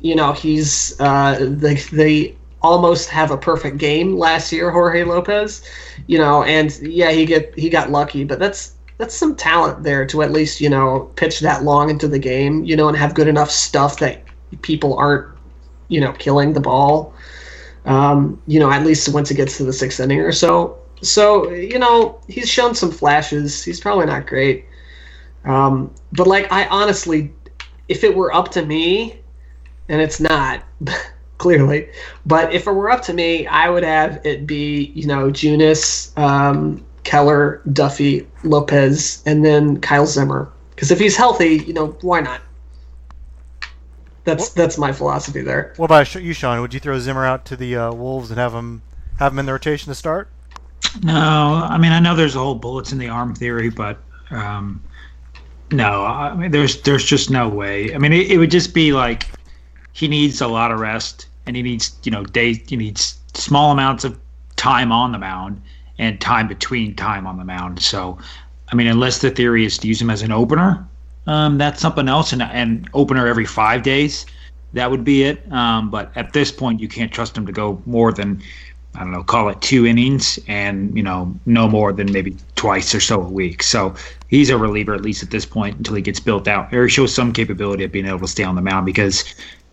you know, he's uh, they they almost have a perfect game last year, Jorge Lopez. You know, and yeah, he get he got lucky, but that's that's some talent there to at least you know pitch that long into the game, you know, and have good enough stuff that people aren't you know killing the ball. Um, you know, at least once it gets to the sixth inning or so. So you know, he's shown some flashes. He's probably not great, um, but like I honestly, if it were up to me, and it's not. (laughs) clearly. But if it were up to me, I would have it be, you know, Junis, um, Keller, Duffy, Lopez, and then Kyle Zimmer. Because if he's healthy, you know, why not? That's what, that's my philosophy there. What about you, Sean? Would you throw Zimmer out to the uh, Wolves and have him have him in the rotation to start? No, I mean I know there's a whole bullets in the arm theory, but um, no, I mean there's there's just no way. I mean it, it would just be like he needs a lot of rest and he needs you know day he needs small amounts of time on the mound and time between time on the mound. So, I mean, unless the theory is to use him as an opener, um, that's something else. And an opener every five days, that would be it. Um, but at this point, you can't trust him to go more than I don't know, call it two innings, and you know, no more than maybe twice or so a week. So he's a reliever at least at this point until he gets built out, or he shows some capability of being able to stay on the mound. Because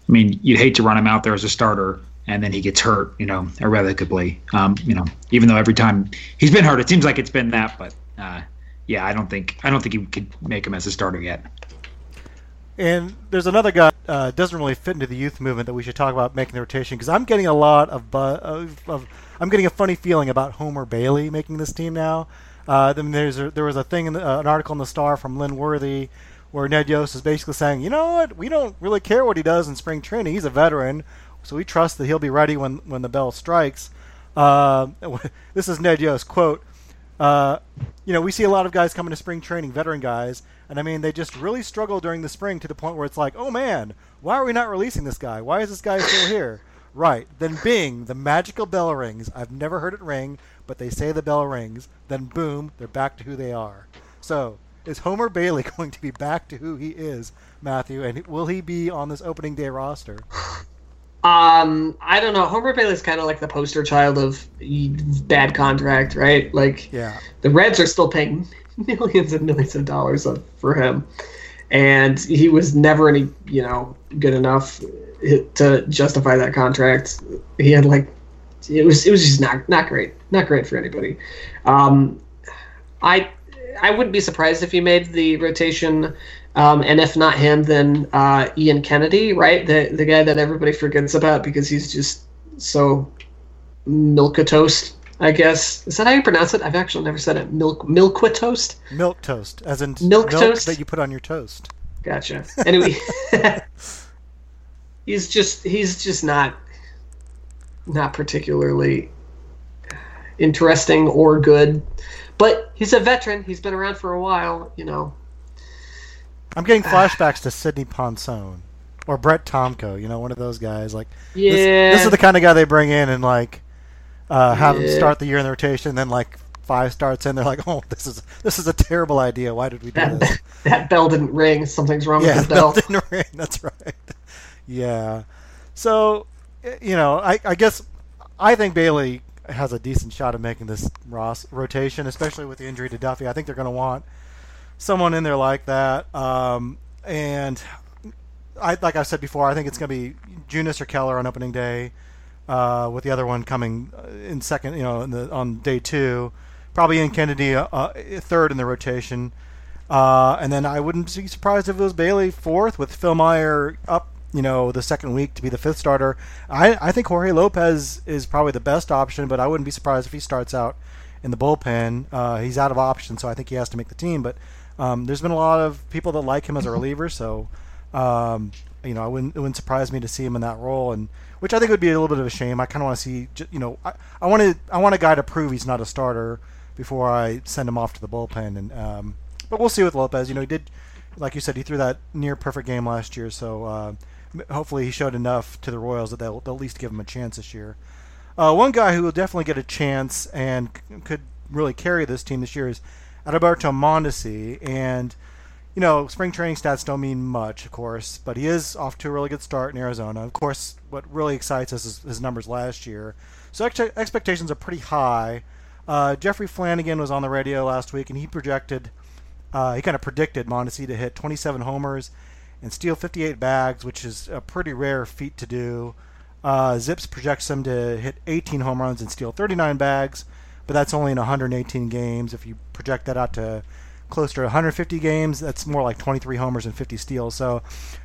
I mean, you'd hate to run him out there as a starter and then he gets hurt, you know, irrevocably. Um, you know, even though every time he's been hurt, it seems like it's been that. But uh, yeah, I don't think I don't think he could make him as a starter yet. And there's another guy uh, doesn't really fit into the youth movement that we should talk about making the rotation because I'm getting a lot of, buzz, of, of, I'm getting a funny feeling about Homer Bailey making this team now. Uh, then there's a, there was a thing in the, uh, an article in the Star from Lynn Worthy where Ned Yost is basically saying, you know what, we don't really care what he does in spring training. He's a veteran. So we trust that he'll be ready when, when the bell strikes. Uh, (laughs) this is Ned Yost quote. Uh, you know, we see a lot of guys coming to spring training, veteran guys, and I mean, they just really struggle during the spring to the point where it's like, oh man, why are we not releasing this guy? Why is this guy still here? Right. Then bing, the magical bell rings. I've never heard it ring, but they say the bell rings. Then boom, they're back to who they are. So, is Homer Bailey (laughs) going to be back to who he is, Matthew? And will he be on this opening day roster? Um, I don't know. Homer Bailey's kind of like the poster child of bad contract, right? Like, yeah, the Reds are still paying (laughs) millions and millions of dollars for him, and he was never any, you know, good enough to justify that contract. He had like, it was it was just not not great, not great for anybody. Um, I I wouldn't be surprised if he made the rotation um, and if not him, then uh, Ian Kennedy, right? The the guy that everybody forgets about because he's just so milk toast. I guess is that how you pronounce it? I've actually never said it. Milk milk toast. Milk toast, as in milk, milk toast that you put on your toast. Gotcha. Anyway, (laughs) he's just he's just not not particularly interesting or good, but he's a veteran. He's been around for a while. You know, I'm getting flashbacks to Sidney Ponson or Brett Tomko. You know, one of those guys. Like, yeah, this, this is the kind of guy they bring in and like uh, have yeah. him start the year in the rotation. And then like five starts in, they're like, "Oh, this is this is a terrible idea. Why did we do that, this?" (laughs) That bell didn't ring. Something's wrong yeah, with the bell. bell didn't (laughs) ring. That's right. Yeah. So, you know, I, I guess I think Bailey has a decent shot of making this Ross rotation, especially with the injury to Duffy. I think they're going to want someone in there like that. Um, and I, like I said before, I think it's going to be Junis or Keller on opening day, uh, with the other one coming uh, in second, you know, the, on day two. Probably Ian Kennedy uh, uh, third in the rotation. Uh, and then I wouldn't be surprised if it was Bailey fourth with Fillmyer up, you know, the second week to be the fifth starter. I, I think Jorge Lopez is probably the best option, but I wouldn't be surprised if he starts out in the bullpen. Uh, he's out of options, so I think he has to make the team. But um, there's been a lot of people that like him as a reliever, so um, you know, it wouldn't, it wouldn't surprise me to see him in that role, and which I think would be a little bit of a shame. I kind of want to see, you know, I, I want to I want a guy to prove he's not a starter before I send him off to the bullpen, and um, but we'll see with Lopez. You know, he did, like you said, he threw that near perfect game last year. So uh, hopefully he showed enough to the Royals that they'll, they'll at least give him a chance this year. Uh, one guy who will definitely get a chance and c- could really carry this team this year is Adalberto Mondesi. And, you know, spring training stats don't mean much, of course, but he is off to a really good start in Arizona. Of course, what really excites us is his numbers last year. So ex- expectations are pretty high. Uh, Jeffrey Flanagan was on the radio last week, and he projected – uh, he kind of predicted Mondesi to hit 27 homers and steal 58 bags, which is a pretty rare feat to do. Uh, ZiPS projects him to hit 18 home runs and steal 39 bags, but that's only in 118 games. If you project that out to close to 150 games, that's more like 23 homers and 50 steals. So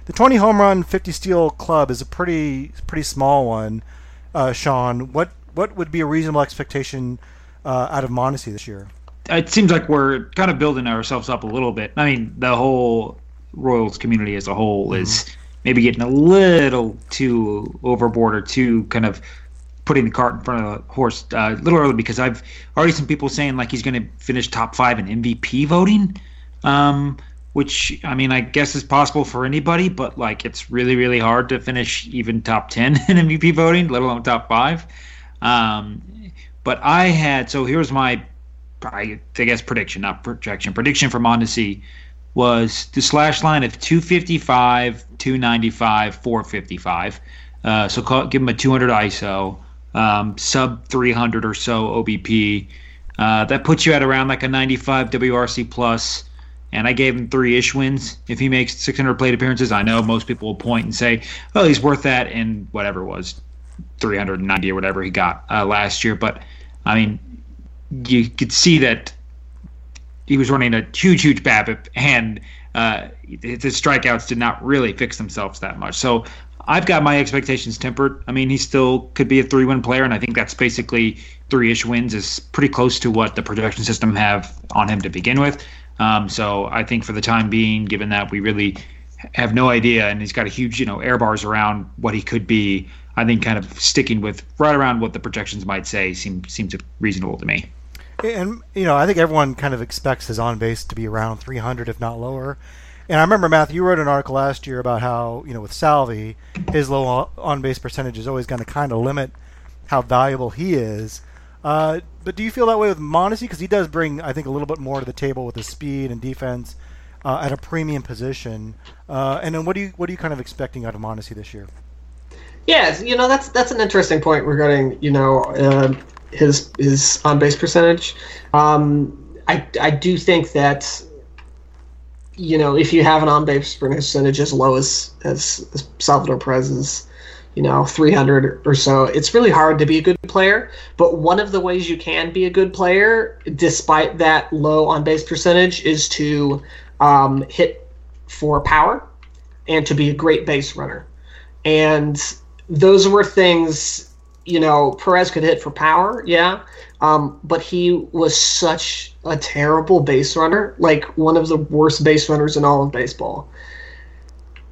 the 20 home run, 50 steal club is a pretty pretty small one. Uh, Sean, what what would be a reasonable expectation uh, out of Mondesi this year? it seems like we're kind of building ourselves up a little bit. I mean, the whole Royals community as a whole mm-hmm. is maybe getting a little too overboard or too kind of putting the cart in front of the horse uh, a little early because I've already some people saying like he's going to finish top five in MVP voting, um, which I mean I guess is possible for anybody, but like it's really really hard to finish even top ten (laughs) in MVP voting, let alone top five. Um, but I had so here's my I, guess prediction, not projection. Prediction for Mondesi was the slash line of 255, 295, 455. Uh, so call, give him a 200 ISO, um, sub 300 or so OBP. Uh, that puts you at around like a 95 WRC plus. And I gave him three ish wins. If he makes 600 plate appearances, I know most people will point and say, "Oh, he's worth that," and whatever was 390 or whatever he got uh, last year. But I mean, you could see that he was running a huge, huge BABIP, and uh, strikeouts did not really fix themselves that much. So I've got my expectations tempered. I mean, he still could be a three-win player, and I think that's basically three-ish wins is pretty close to what the projection system have on him to begin with. Um, so I think for the time being, given that we really have no idea, and he's got a huge, you know, air bars around what he could be. I think kind of sticking with right around what the projections might say seems seems reasonable to me. And you know, I think everyone kind of expects his on base to be around 300, if not lower. And I remember Matthew, you wrote an article last year about how you know with Salvy, his low on base percentage is always going to kind of limit how valuable he is. Uh, but do you feel that way with Mondesi? Because he does bring, I think, a little bit more to the table with his speed and defense uh, at a premium position. Uh, and then what do you what are you kind of expecting out of Mondesi this year? Yeah, you know that's that's an interesting point regarding you know uh, his his on base percentage. Um, I I do think that you know if you have an on base percentage as low as as, as Salvador Perez's, you know 300 or so, it's really hard to be a good player. But one of the ways you can be a good player, despite that low on base percentage, is to um, hit for power and to be a great base runner. And those were things you know, Perez could hit for power, yeah, um, but he was such a terrible base runner, like one of the worst base runners in all of baseball.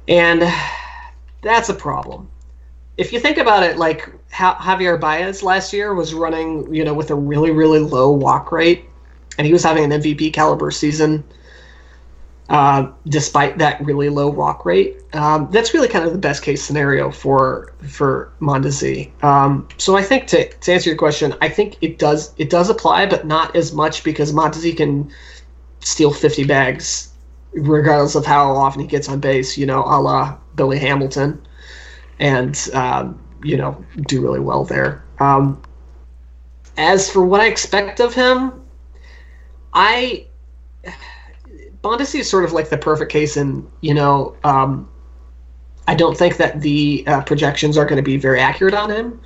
And that's a problem. If you think about it, like Javier Baez last year was running, you know, with a really, really low walk rate, and he was having an MVP caliber season uh, despite that really low walk rate. Um, that's really kind of the best case scenario for for Mondesi. Um, so I think to, to answer your question, I think it does it does apply, but not as much because Mondesi can steal 50 bags regardless of how often he gets on base. You know, a la Billy Hamilton, and um, you know do really well there. Um, as for what I expect of him, I Mondesi is sort of like the perfect case in you know um, I don't think that the uh, projections are going to be very accurate on him.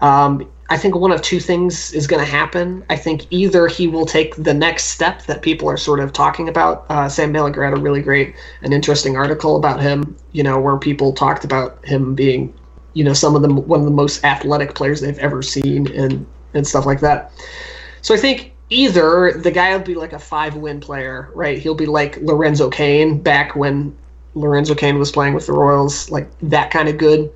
Um, I think one of two things is going to happen. I think either he will take the next step that people are sort of talking about. Uh, Sam Mellinger had a really great and interesting article about him, you know, where people talked about him being, you know, some of the one of the most athletic players they've ever seen and and stuff like that. So I think either the guy will be like a five win player, right? He'll be like Lorenzo Cain back when Lorenzo Cain was playing with the Royals, like that kind of good.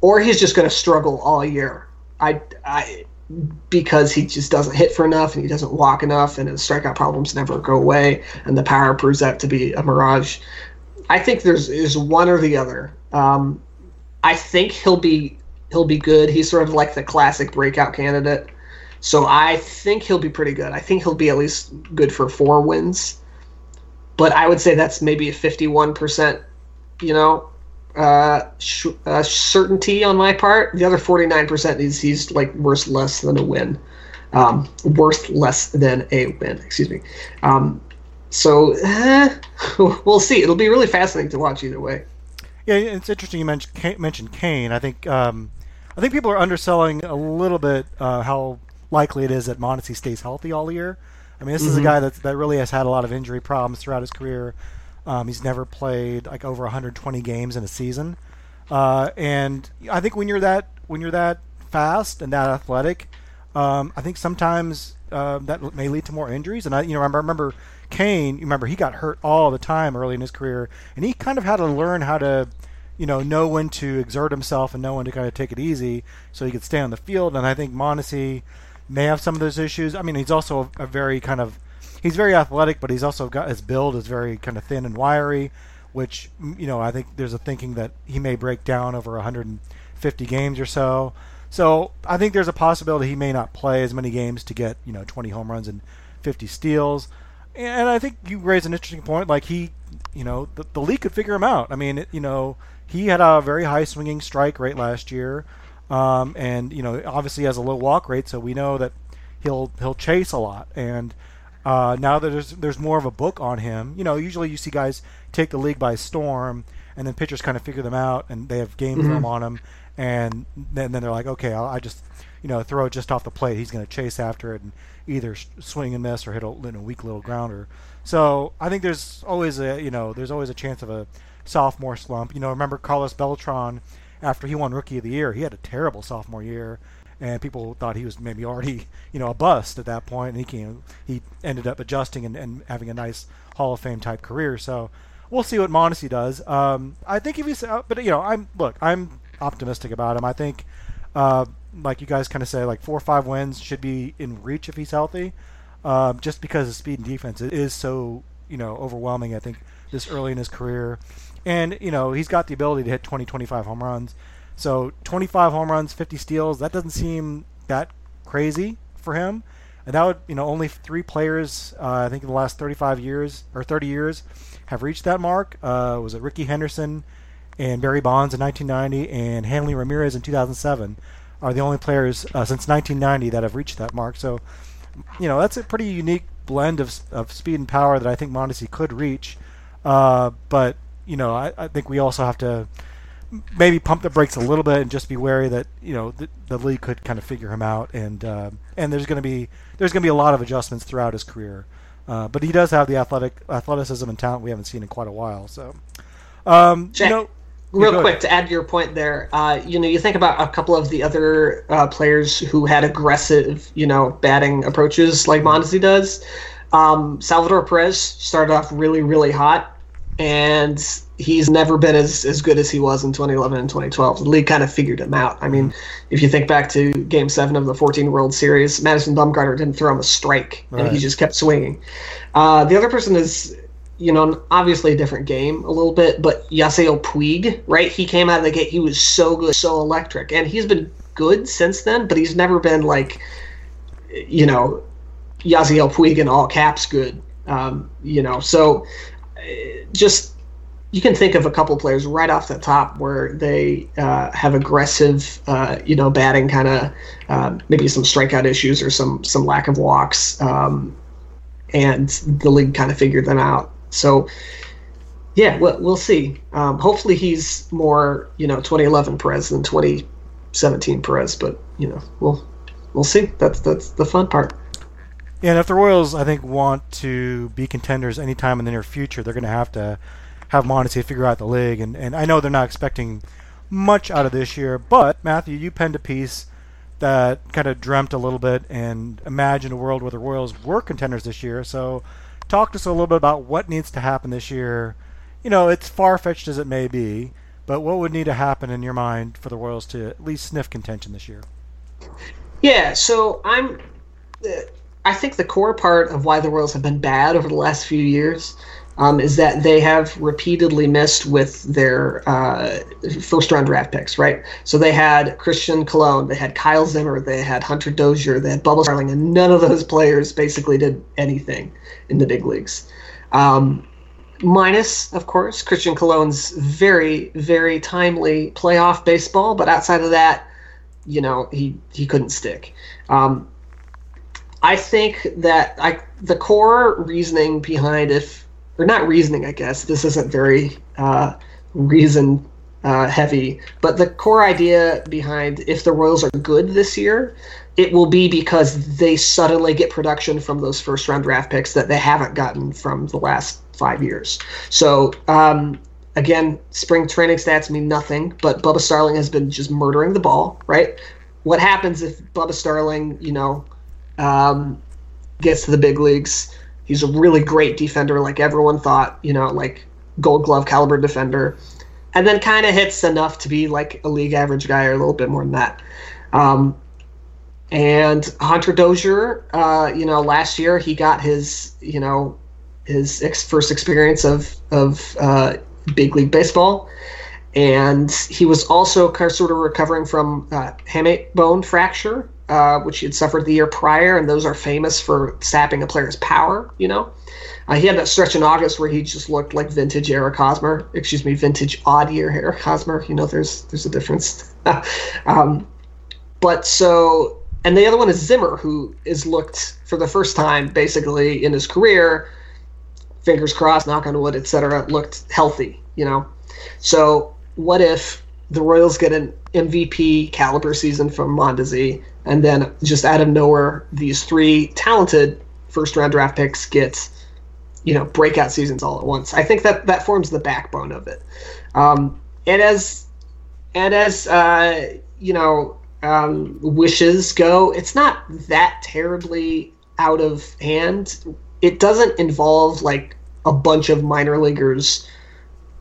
Or he's just going to struggle all year. I, I, because he just doesn't hit for enough and he doesn't walk enough and his strikeout problems never go away and the power proves that to be a mirage. I think there's is one or the other. Um, I think he'll be he'll be good. He's sort of like the classic breakout candidate. So I think he'll be pretty good. I think he'll be at least good for four wins. But I would say that's maybe a 51%, you know, uh, sh- uh, certainty on my part. The other 49% is he's like worth less than a win. Um, worth less than a win, excuse me. Um, so eh, (laughs) we'll see. It'll be really fascinating to watch either way. Yeah, it's interesting you mentioned Cain. I think um, I think people are underselling a little bit uh, how likely it is that Mondesi stays healthy all year. I mean, this mm-hmm. is a mm-hmm. guy that that really has had a lot of injury problems throughout his career. Um, he's never played like over 120 games in a season, uh, and I think when you're that when you're that fast and that athletic, um, I think sometimes uh, that may lead to more injuries. And I, you know, I remember Cain. You remember he got hurt all the time early in his career, and he kind of had to learn how to, you know, know when to exert himself and know when to kind of take it easy so he could stay on the field. And I think Mondesi may have some of those issues. I mean, he's also a, a very kind of he's very athletic, but he's also got his build is very kind of thin and wiry, which you know I think there's a thinking that he may break down over 150 games or so. So I think there's a possibility he may not play as many games to get you know 20 home runs and 50 steals. And I think you raise an interesting point. Like he, you know, the, the league could figure him out. I mean, it, you know, he had a very high swinging strike rate last year. Um, and you know, obviously has a low walk rate, so we know that he'll he'll chase a lot. And uh, now that there's there's more of a book on him, you know, usually you see guys take the league by storm, and then pitchers kind of figure them out, and they have game mm-hmm. film on them, and then, then they're like, okay, I'll, I just you know throw it just off the plate. He's going to chase after it and either swing and miss or hit a, a weak little grounder. So I think there's always a you know there's always a chance of a sophomore slump. You know, remember Carlos Beltran after he won Rookie of the Year. He had a terrible sophomore year, and people thought he was maybe already, (laughs) you know, a bust at that point. And he came, he ended up adjusting and, and having a nice Hall of Fame type career. So we'll see what Mondesi does. Um, I think if he's, uh, but you know, I'm look, I'm optimistic about him. I think, uh, like you guys kind of say, like four or five wins should be in reach if he's healthy. Uh, just because his speed and defense is so, you know, overwhelming. I think this early in his career. And, you know, he's got the ability to hit 20, 25 home runs. So 25 home runs, 50 steals, that doesn't seem that crazy for him. And that would, you know, only three players, uh, I think in the last 35 years or 30 years, have reached that mark. Uh, was it Rickey Henderson and Barry Bonds in 1990 and Hanley Ramirez in 2007 are the only players uh, since 1990 that have reached that mark. So, you know, that's a pretty unique blend of, of speed and power that I think Mondesi could reach. Uh, but you know, I, I, think we also have to maybe pump the brakes a little bit and just be wary that you know the, the league could kind of figure him out, and uh, and there's going to be there's going to be a lot of adjustments throughout his career. Uh, but he does have the athletic athleticism and talent we haven't seen in quite a while. So, um, Jack, you know, real quick to add to your point there, uh, you know, you think about a couple of the other uh, players who had aggressive, you know, batting approaches like Mondesi does. Um, Salvador Perez started off really, really hot and he's never been as, as good as he was in 2011 and 2012. The league kind of figured him out. I mean, if you think back to Game Seven of the 14 World Series, Madison Bumgarner didn't throw him a strike, right. and he just kept swinging. Uh, the other person is, you know, obviously a different game a little bit, but Yasiel Puig, right? He came out of the gate, he was so good, so electric, and he's been good since then, but he's never been like, you know, Yasiel Puig in all caps good. Um, you know, so just you can think of a couple players right off the top where they uh, have aggressive, uh, you know, batting kind of um, maybe some strikeout issues or some some lack of walks, um, and the league kind of figured them out. So, yeah, we'll, we'll see. Um, hopefully, he's more you know 2011 Perez than 2017 Perez, but you know, we'll we'll see. That's that's the fun part. And if the Royals, I think, want to be contenders anytime in the near future, they're going to have to have Mondesi figure out the league. And, and I know they're not expecting much out of this year, but Matthew, you penned a piece that kind of dreamt a little bit and imagined a world where the Royals were contenders this year. So talk to us a little bit about what needs to happen this year. You know, it's far fetched as it may be, but what would need to happen in your mind for the Royals to at least sniff contention this year? Yeah, so I'm. Uh, I think the core part of why the Royals have been bad over the last few years um, is that they have repeatedly missed with their uh, first round draft picks, right? So they had Christian Colon, they had Kyle Zimmer, they had Hunter Dozier, they had Bubba Starling, and none of those players basically did anything in the big leagues. Um, minus, of course, Christian Colon's very, very timely playoff baseball, but outside of that, you know, he, he couldn't stick. Um, I think that I, the core reasoning behind if or not reasoning, I guess. This isn't very uh, reason uh, heavy, but the core idea behind if the Royals are good this year, it will be because they suddenly get production from those first round draft picks that they haven't gotten from the last five years. So, um, again, spring training stats mean nothing, but Bubba Starling has been just murdering the ball, right? What happens if Bubba Starling, you know, um, gets to the big leagues? He's a really great defender, like everyone thought, you know, like gold glove caliber defender. And then kind of hits enough to be like a league average guy or a little bit more than that. Um, and Hunter Dozier, uh, you know, last year he got his, you know, his ex- first experience of of uh, big league baseball, and he was also kind of sort of recovering from uh, hamate bone fracture, uh, which he had suffered the year prior, and those are famous for sapping a player's power. You know, uh, he had that stretch in August where he just looked like vintage Eric Hosmer. Excuse me, vintage odd year Eric Hosmer. You know, there's there's a difference. (laughs) um, but so, and the other one is Zimmer, who is looked for the first time basically in his career. Fingers crossed, knock on wood, etc. Looked healthy. You know, so what if the Royals get an MVP caliber season from Mondesi, and then just out of nowhere, these three talented first round draft picks get, you know, breakout seasons all at once. I think that that forms the backbone of it. Um, and as and as uh, you know, um, wishes go, it's not that terribly out of hand. It doesn't involve like a bunch of minor leaguers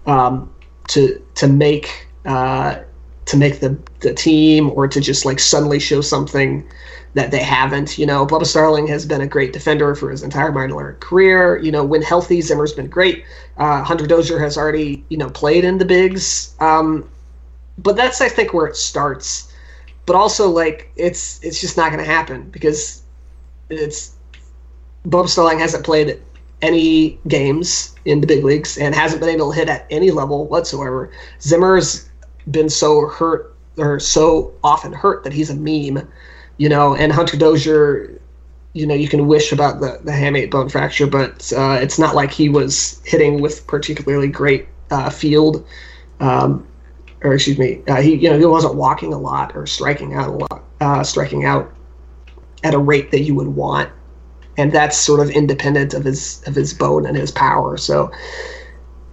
um, to to make uh, to make the the team or to just like suddenly show something that they haven't. You know, Bubba Starling has been a great defender for his entire minor career. You know, when healthy, Zimmer's been great. Uh, Hunter Dozier has already you know played in the bigs. Um, but that's I think where it starts. But also like it's it's just not going to happen because it's Bubba Starling hasn't played any games in the big leagues and hasn't been able to hit at any level whatsoever. Zimmer's been so hurt or so often hurt that he's a meme, you know. And Hunter Dozier, you know, you can wish about the the hamate bone fracture, but uh, it's not like he was hitting with particularly great uh, field, um, or excuse me, uh, he you know he wasn't walking a lot or striking out a lot, uh, striking out at a rate that you would want, and that's sort of independent of his of his bone and his power. So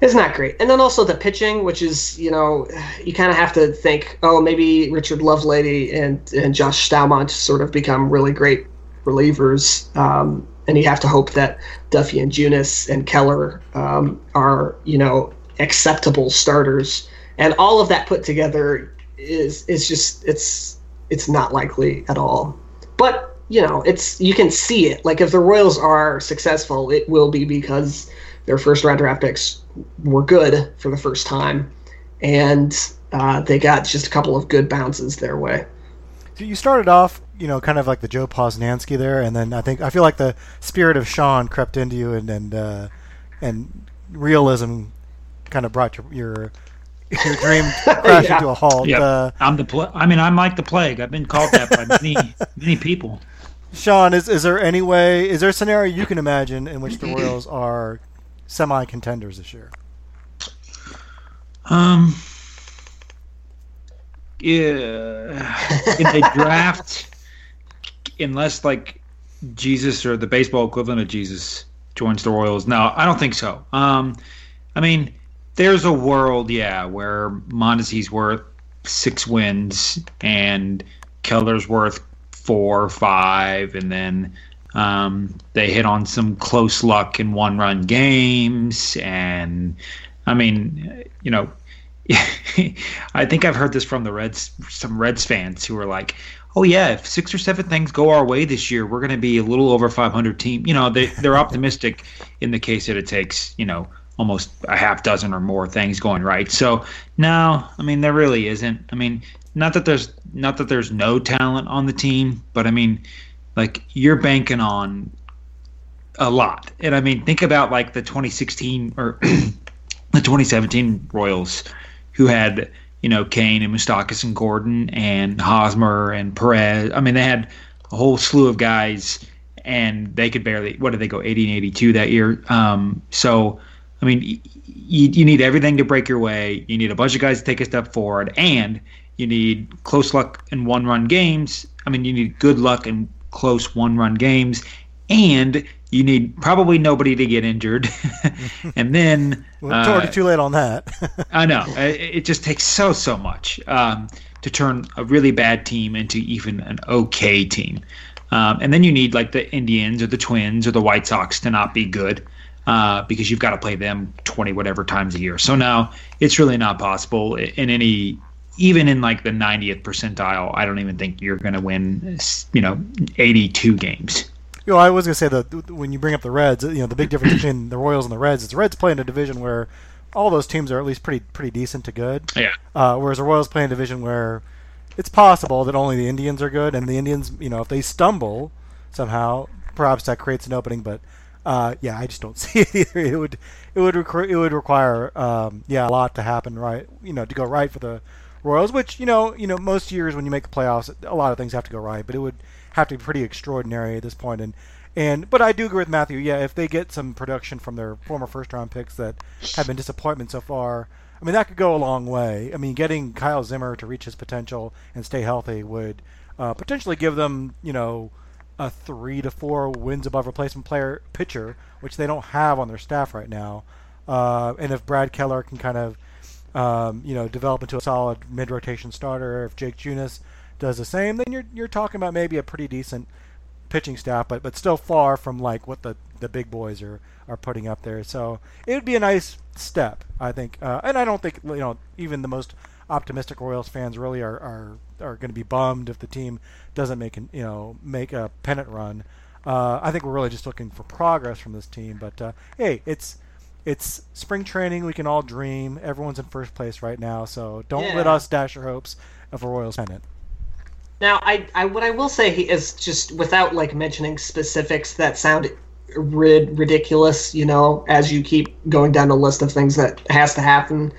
it's not great. And then also the pitching, which is, you know, you kind of have to think, oh, maybe Richard Lovelady and, and Josh Staumont sort of become really great relievers. Um, and you have to hope that Duffy and Junis and Keller um, are, you know, acceptable starters. And all of that put together is is just it's it's not likely at all. But you know, it's you can see it. Like if the Royals are successful, it will be because their first round draft picks were good for the first time, and uh, they got just a couple of good bounces their way. So you started off, you know, kind of like the Joe Posnanski there, and then I think I feel like the spirit of Sean crept into you, and and uh, and realism kind of brought your your, your dream (laughs) crash Yeah. to a halt. Yep. Uh, I'm the pl- I mean, I'm like the plague. I've been called that by (laughs) many many people. Sean, is, is there any way, is there a scenario you can imagine in which the (clears throat) Royals are semi contenders this year? Um. Yeah. In a (laughs) draft, unless like Jesus or the baseball equivalent of Jesus joins the Royals. No, I don't think so. Um, I mean, there's a world, yeah, where Mondesi's worth six wins and Keller's worth four or five, and then um, they hit on some close luck in one run games. And I mean, you know, (laughs) I think I've heard this from the Reds, some Reds fans who are like, "Oh yeah, if six or seven things go our way this year, we're going to be a little over 500 team." You know, they they're optimistic in the case that it takes you know almost a half dozen or more things going right. So no, I mean there really isn't. I mean, not that there's not that there's no talent on the team, but I mean, like you're banking on a lot. And I mean, think about like the 2016 or (clears throat) the 2017 Royals, who had you know Cain and Moustakas and Gordon and Hosmer and Perez. I mean, they had a whole slew of guys, and they could barely. What did they go 80 and 82 that year? Um, so, I mean, y- you, you need everything to break your way. You need a bunch of guys to take a step forward, and you need close luck in one run games. I mean, you need good luck in close one run games, and you need probably nobody to get injured. (laughs) and then Well, it's already uh, too late on that. (laughs) I know it, it just takes so so much um, to turn a really bad team into even an okay team, um, and then you need like the Indians or the Twins or the White Sox to not be good uh, because you've got to play them twenty whatever times a year. So now it's really not possible in any. Even in like the 90th percentile, I don't even think you're going to win, you know, 82 games. You know, I was gonna say that when you bring up the Reds, you know, the big difference between the Royals and the Reds is the Reds play in a division where all those teams are at least pretty pretty decent to good. Yeah. Uh, whereas the Royals play in a division where it's possible that only the Indians are good, and the Indians, you know, if they stumble somehow, perhaps that creates an opening. But uh, yeah, I just don't (laughs) see it either. It would it would require it would require um, yeah a lot to happen right, you know, to go right for the Royals. Which you know you know most years when you make the playoffs, a lot of things have to go right, but it would have to be pretty extraordinary at this point. And and but I do agree with Matthew. Yeah, if they get some production from their former first round picks that have been disappointment so far, I mean that could go a long way. I mean getting Kyle Zimmer to reach his potential and stay healthy would uh, potentially give them you know a three to four wins above replacement player pitcher, which they don't have on their staff right now. Uh, and if Brad Keller can kind of um, you know, develop into a solid mid-rotation starter. If Jake Junis does the same, then you're you're talking about maybe a pretty decent pitching staff, but but still far from like what the the big boys are are putting up there. So it would be a nice step, I think. Uh, and I don't think you know even the most optimistic Royals fans really are are, are going to be bummed if the team doesn't make an, you know make a pennant run. Uh, I think we're really just looking for progress from this team. But uh, hey, it's it's spring training. We can all dream. Everyone's in first place right now, so don't let us dash your hopes of a Royals pennant. Now, I, I what I will say is just without like mentioning specifics that sound rid- ridiculous, you know, as you keep going down the list of things that has to happen.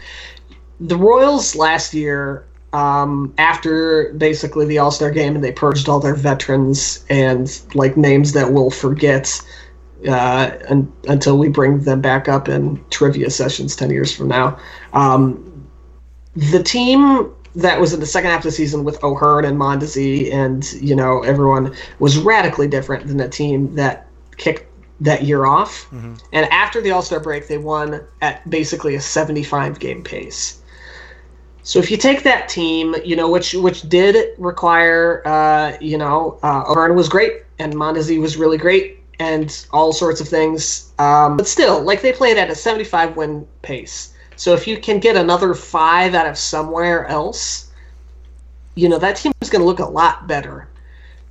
The Royals last year, um, after basically the All Star game, and they purged all their veterans and like names that we'll forget uh, un- until we bring them back up in trivia sessions ten years from now. Um, the team that was in the second half of the season with O'Hearn and Mondesi and you know everyone was radically different than the team that kicked that year off. And after the All Star break, they won at basically a 75 game pace. So if you take that team, you know which which did require, uh, you know, uh, O'Hearn was great and Mondesi was really great and all sorts of things. Um, but still, like they played at a 75 win pace. So if you can get another five out of somewhere else, you know that team is going to look a lot better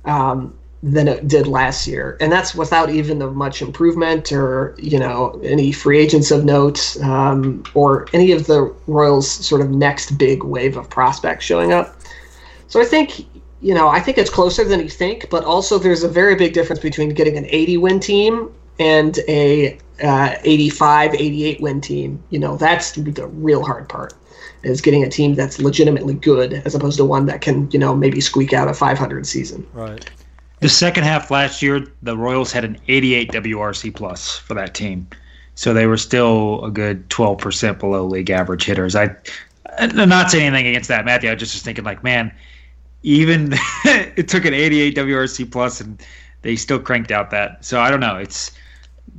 um, than it did last year, and that's without even the much improvement or you know any free agents of note um, or any of the Royals' sort of next big wave of prospects showing up. So I think you know I think it's closer than you think, but also there's a very big difference between getting an 80 win team and a uh, 85, 88 win team. You know, that's the real hard part is getting a team that's legitimately good as opposed to one that can, you know, maybe squeak out a 500 season. Right. The second half last year, the Royals had an 88 WRC plus for that team, so they were still a good 12 percent below league average hitters. I, I'm not saying anything against that, Matthew. I was just was thinking like, man, even (laughs) it took an 88 WRC plus and they still cranked out that. So I don't know. It's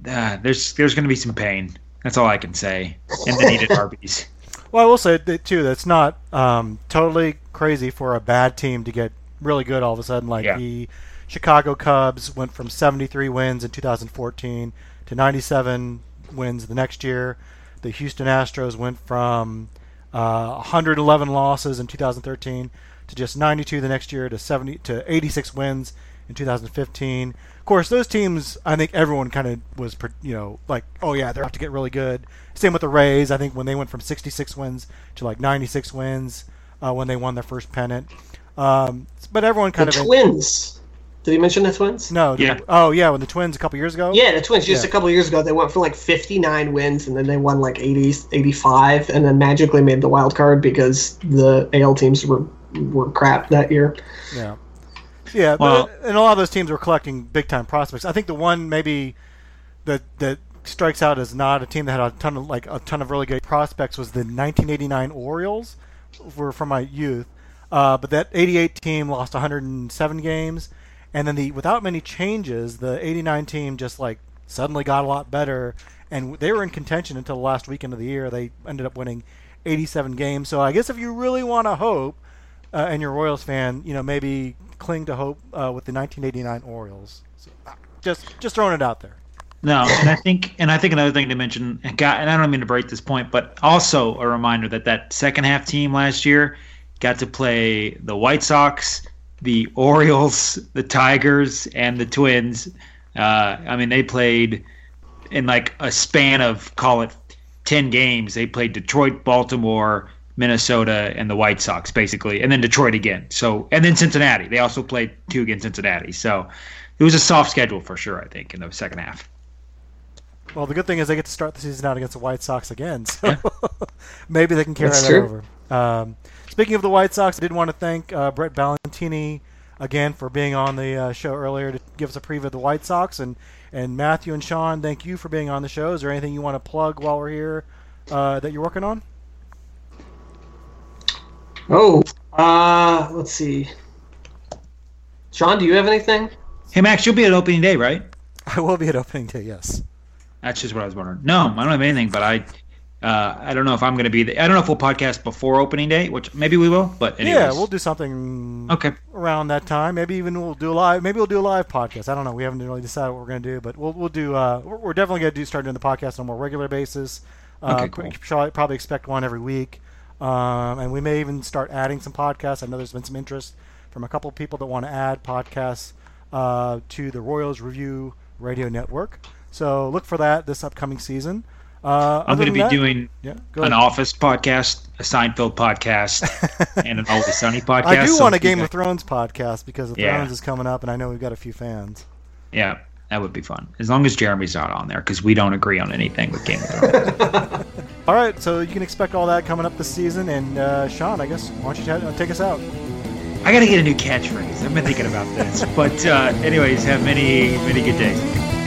uh, there's there's going to be some pain. That's all I can say. And the needed (laughs) RBs. Well, I will say that too. That's not um, totally crazy for a bad team to get really good all of a sudden. Like Yeah. the Chicago Cubs went from 73 wins in 2014 to 97 wins the next year. The Houston Astros went from uh, 111 losses in 2013 to just 92 the next year to 70 to 86 wins in 2015. Of course, those teams, I think everyone kind of was, you know, like, oh yeah, they're about to get really good. Same with the Rays. I think when they went from 66 wins to like 96 wins uh, when they won their first pennant. Um, but everyone kind the of Twins. Did he mention the Twins? no, Yeah. oh yeah, when the Twins a couple years ago. Yeah, the Twins. Just Yeah. a couple years ago, they went for like 59 wins, and then they won like 80, 85, and then magically made the wild card because the AL teams were were crap that year. Yeah. Yeah, Well- but, and a lot of those teams were collecting big time prospects. I think the one maybe that that strikes out as not a team that had a ton of like a ton of really good prospects was the 1989 Orioles, were from my youth. Uh, but that 88 team lost 107 games, and then the without many changes, the 89 team just like suddenly got a lot better, and they were in contention until the last weekend of the year. They ended up winning 87 games. So I guess if you really want to hope, uh, and you're a Royals fan, you know maybe cling to hope uh, with the 1989 Orioles. So, uh, just just throwing it out there. No, and I think and I think another thing to mention, and God, and I don't mean to break this point, but also a reminder that that second half team last year got to play the White Sox, the Orioles, the Tigers, and the Twins. Uh, I mean, they played in like a span of call it ten games. They played Detroit, Baltimore, Minnesota, and the White Sox basically, and then Detroit again. So and then Cincinnati. They also played two against Cincinnati. So it was a soft schedule for sure. I think in the second half. Well, the good thing is they get to start the season out against the White Sox again, so (laughs) maybe they can carry That's that true. over. Um, speaking of the White Sox, I did want to thank uh, Brett Ballantini again for being on the uh, show earlier to give us a preview of the White Sox, and and Matthew and Sean, thank you for being on the show. Is there anything you want to plug while we're here uh, that you're working on? Oh, uh, let's see. Sean, do you have anything? Hey Max, you'll be at opening day, right? (laughs) I will be at opening day. Yes. That's just what I was wondering. No, I don't have anything, but I, uh, I don't know if I'm going to be. The, I don't know if we'll podcast before opening day, which maybe we will. But anyways. Yeah, we'll do something Okay. around that time. Maybe even we'll do a live. Maybe we'll do a live podcast. I don't know. We haven't really decided what we're going to do, but we'll we'll do. Uh, we're, we're definitely going to do start doing the podcast on a more regular basis. Uh, Okay, cool. should probably- probably expect one every week, um, and we may even start adding some podcasts. I know there's been some interest from a couple of people that want to add podcasts uh, to the Royals Review Radio Network. So look for that this upcoming season. Uh, I'm going to be that- doing yeah, go an. Office podcast, a Seinfeld podcast, (laughs) and an Always Sunny podcast. I do so want a Game of Thrones podcast because the Yeah. Thrones is coming up, and I know we've got a few fans. Yeah, that would be fun as long as Jeremy's not on there because we don't agree on anything with Game of Thrones. (laughs) All right, so you can expect all that coming up this season. And uh, Sean, I guess, why don't you ta- take us out? I got to get a new catchphrase. I've been thinking about this, but uh, anyways, have many many good days.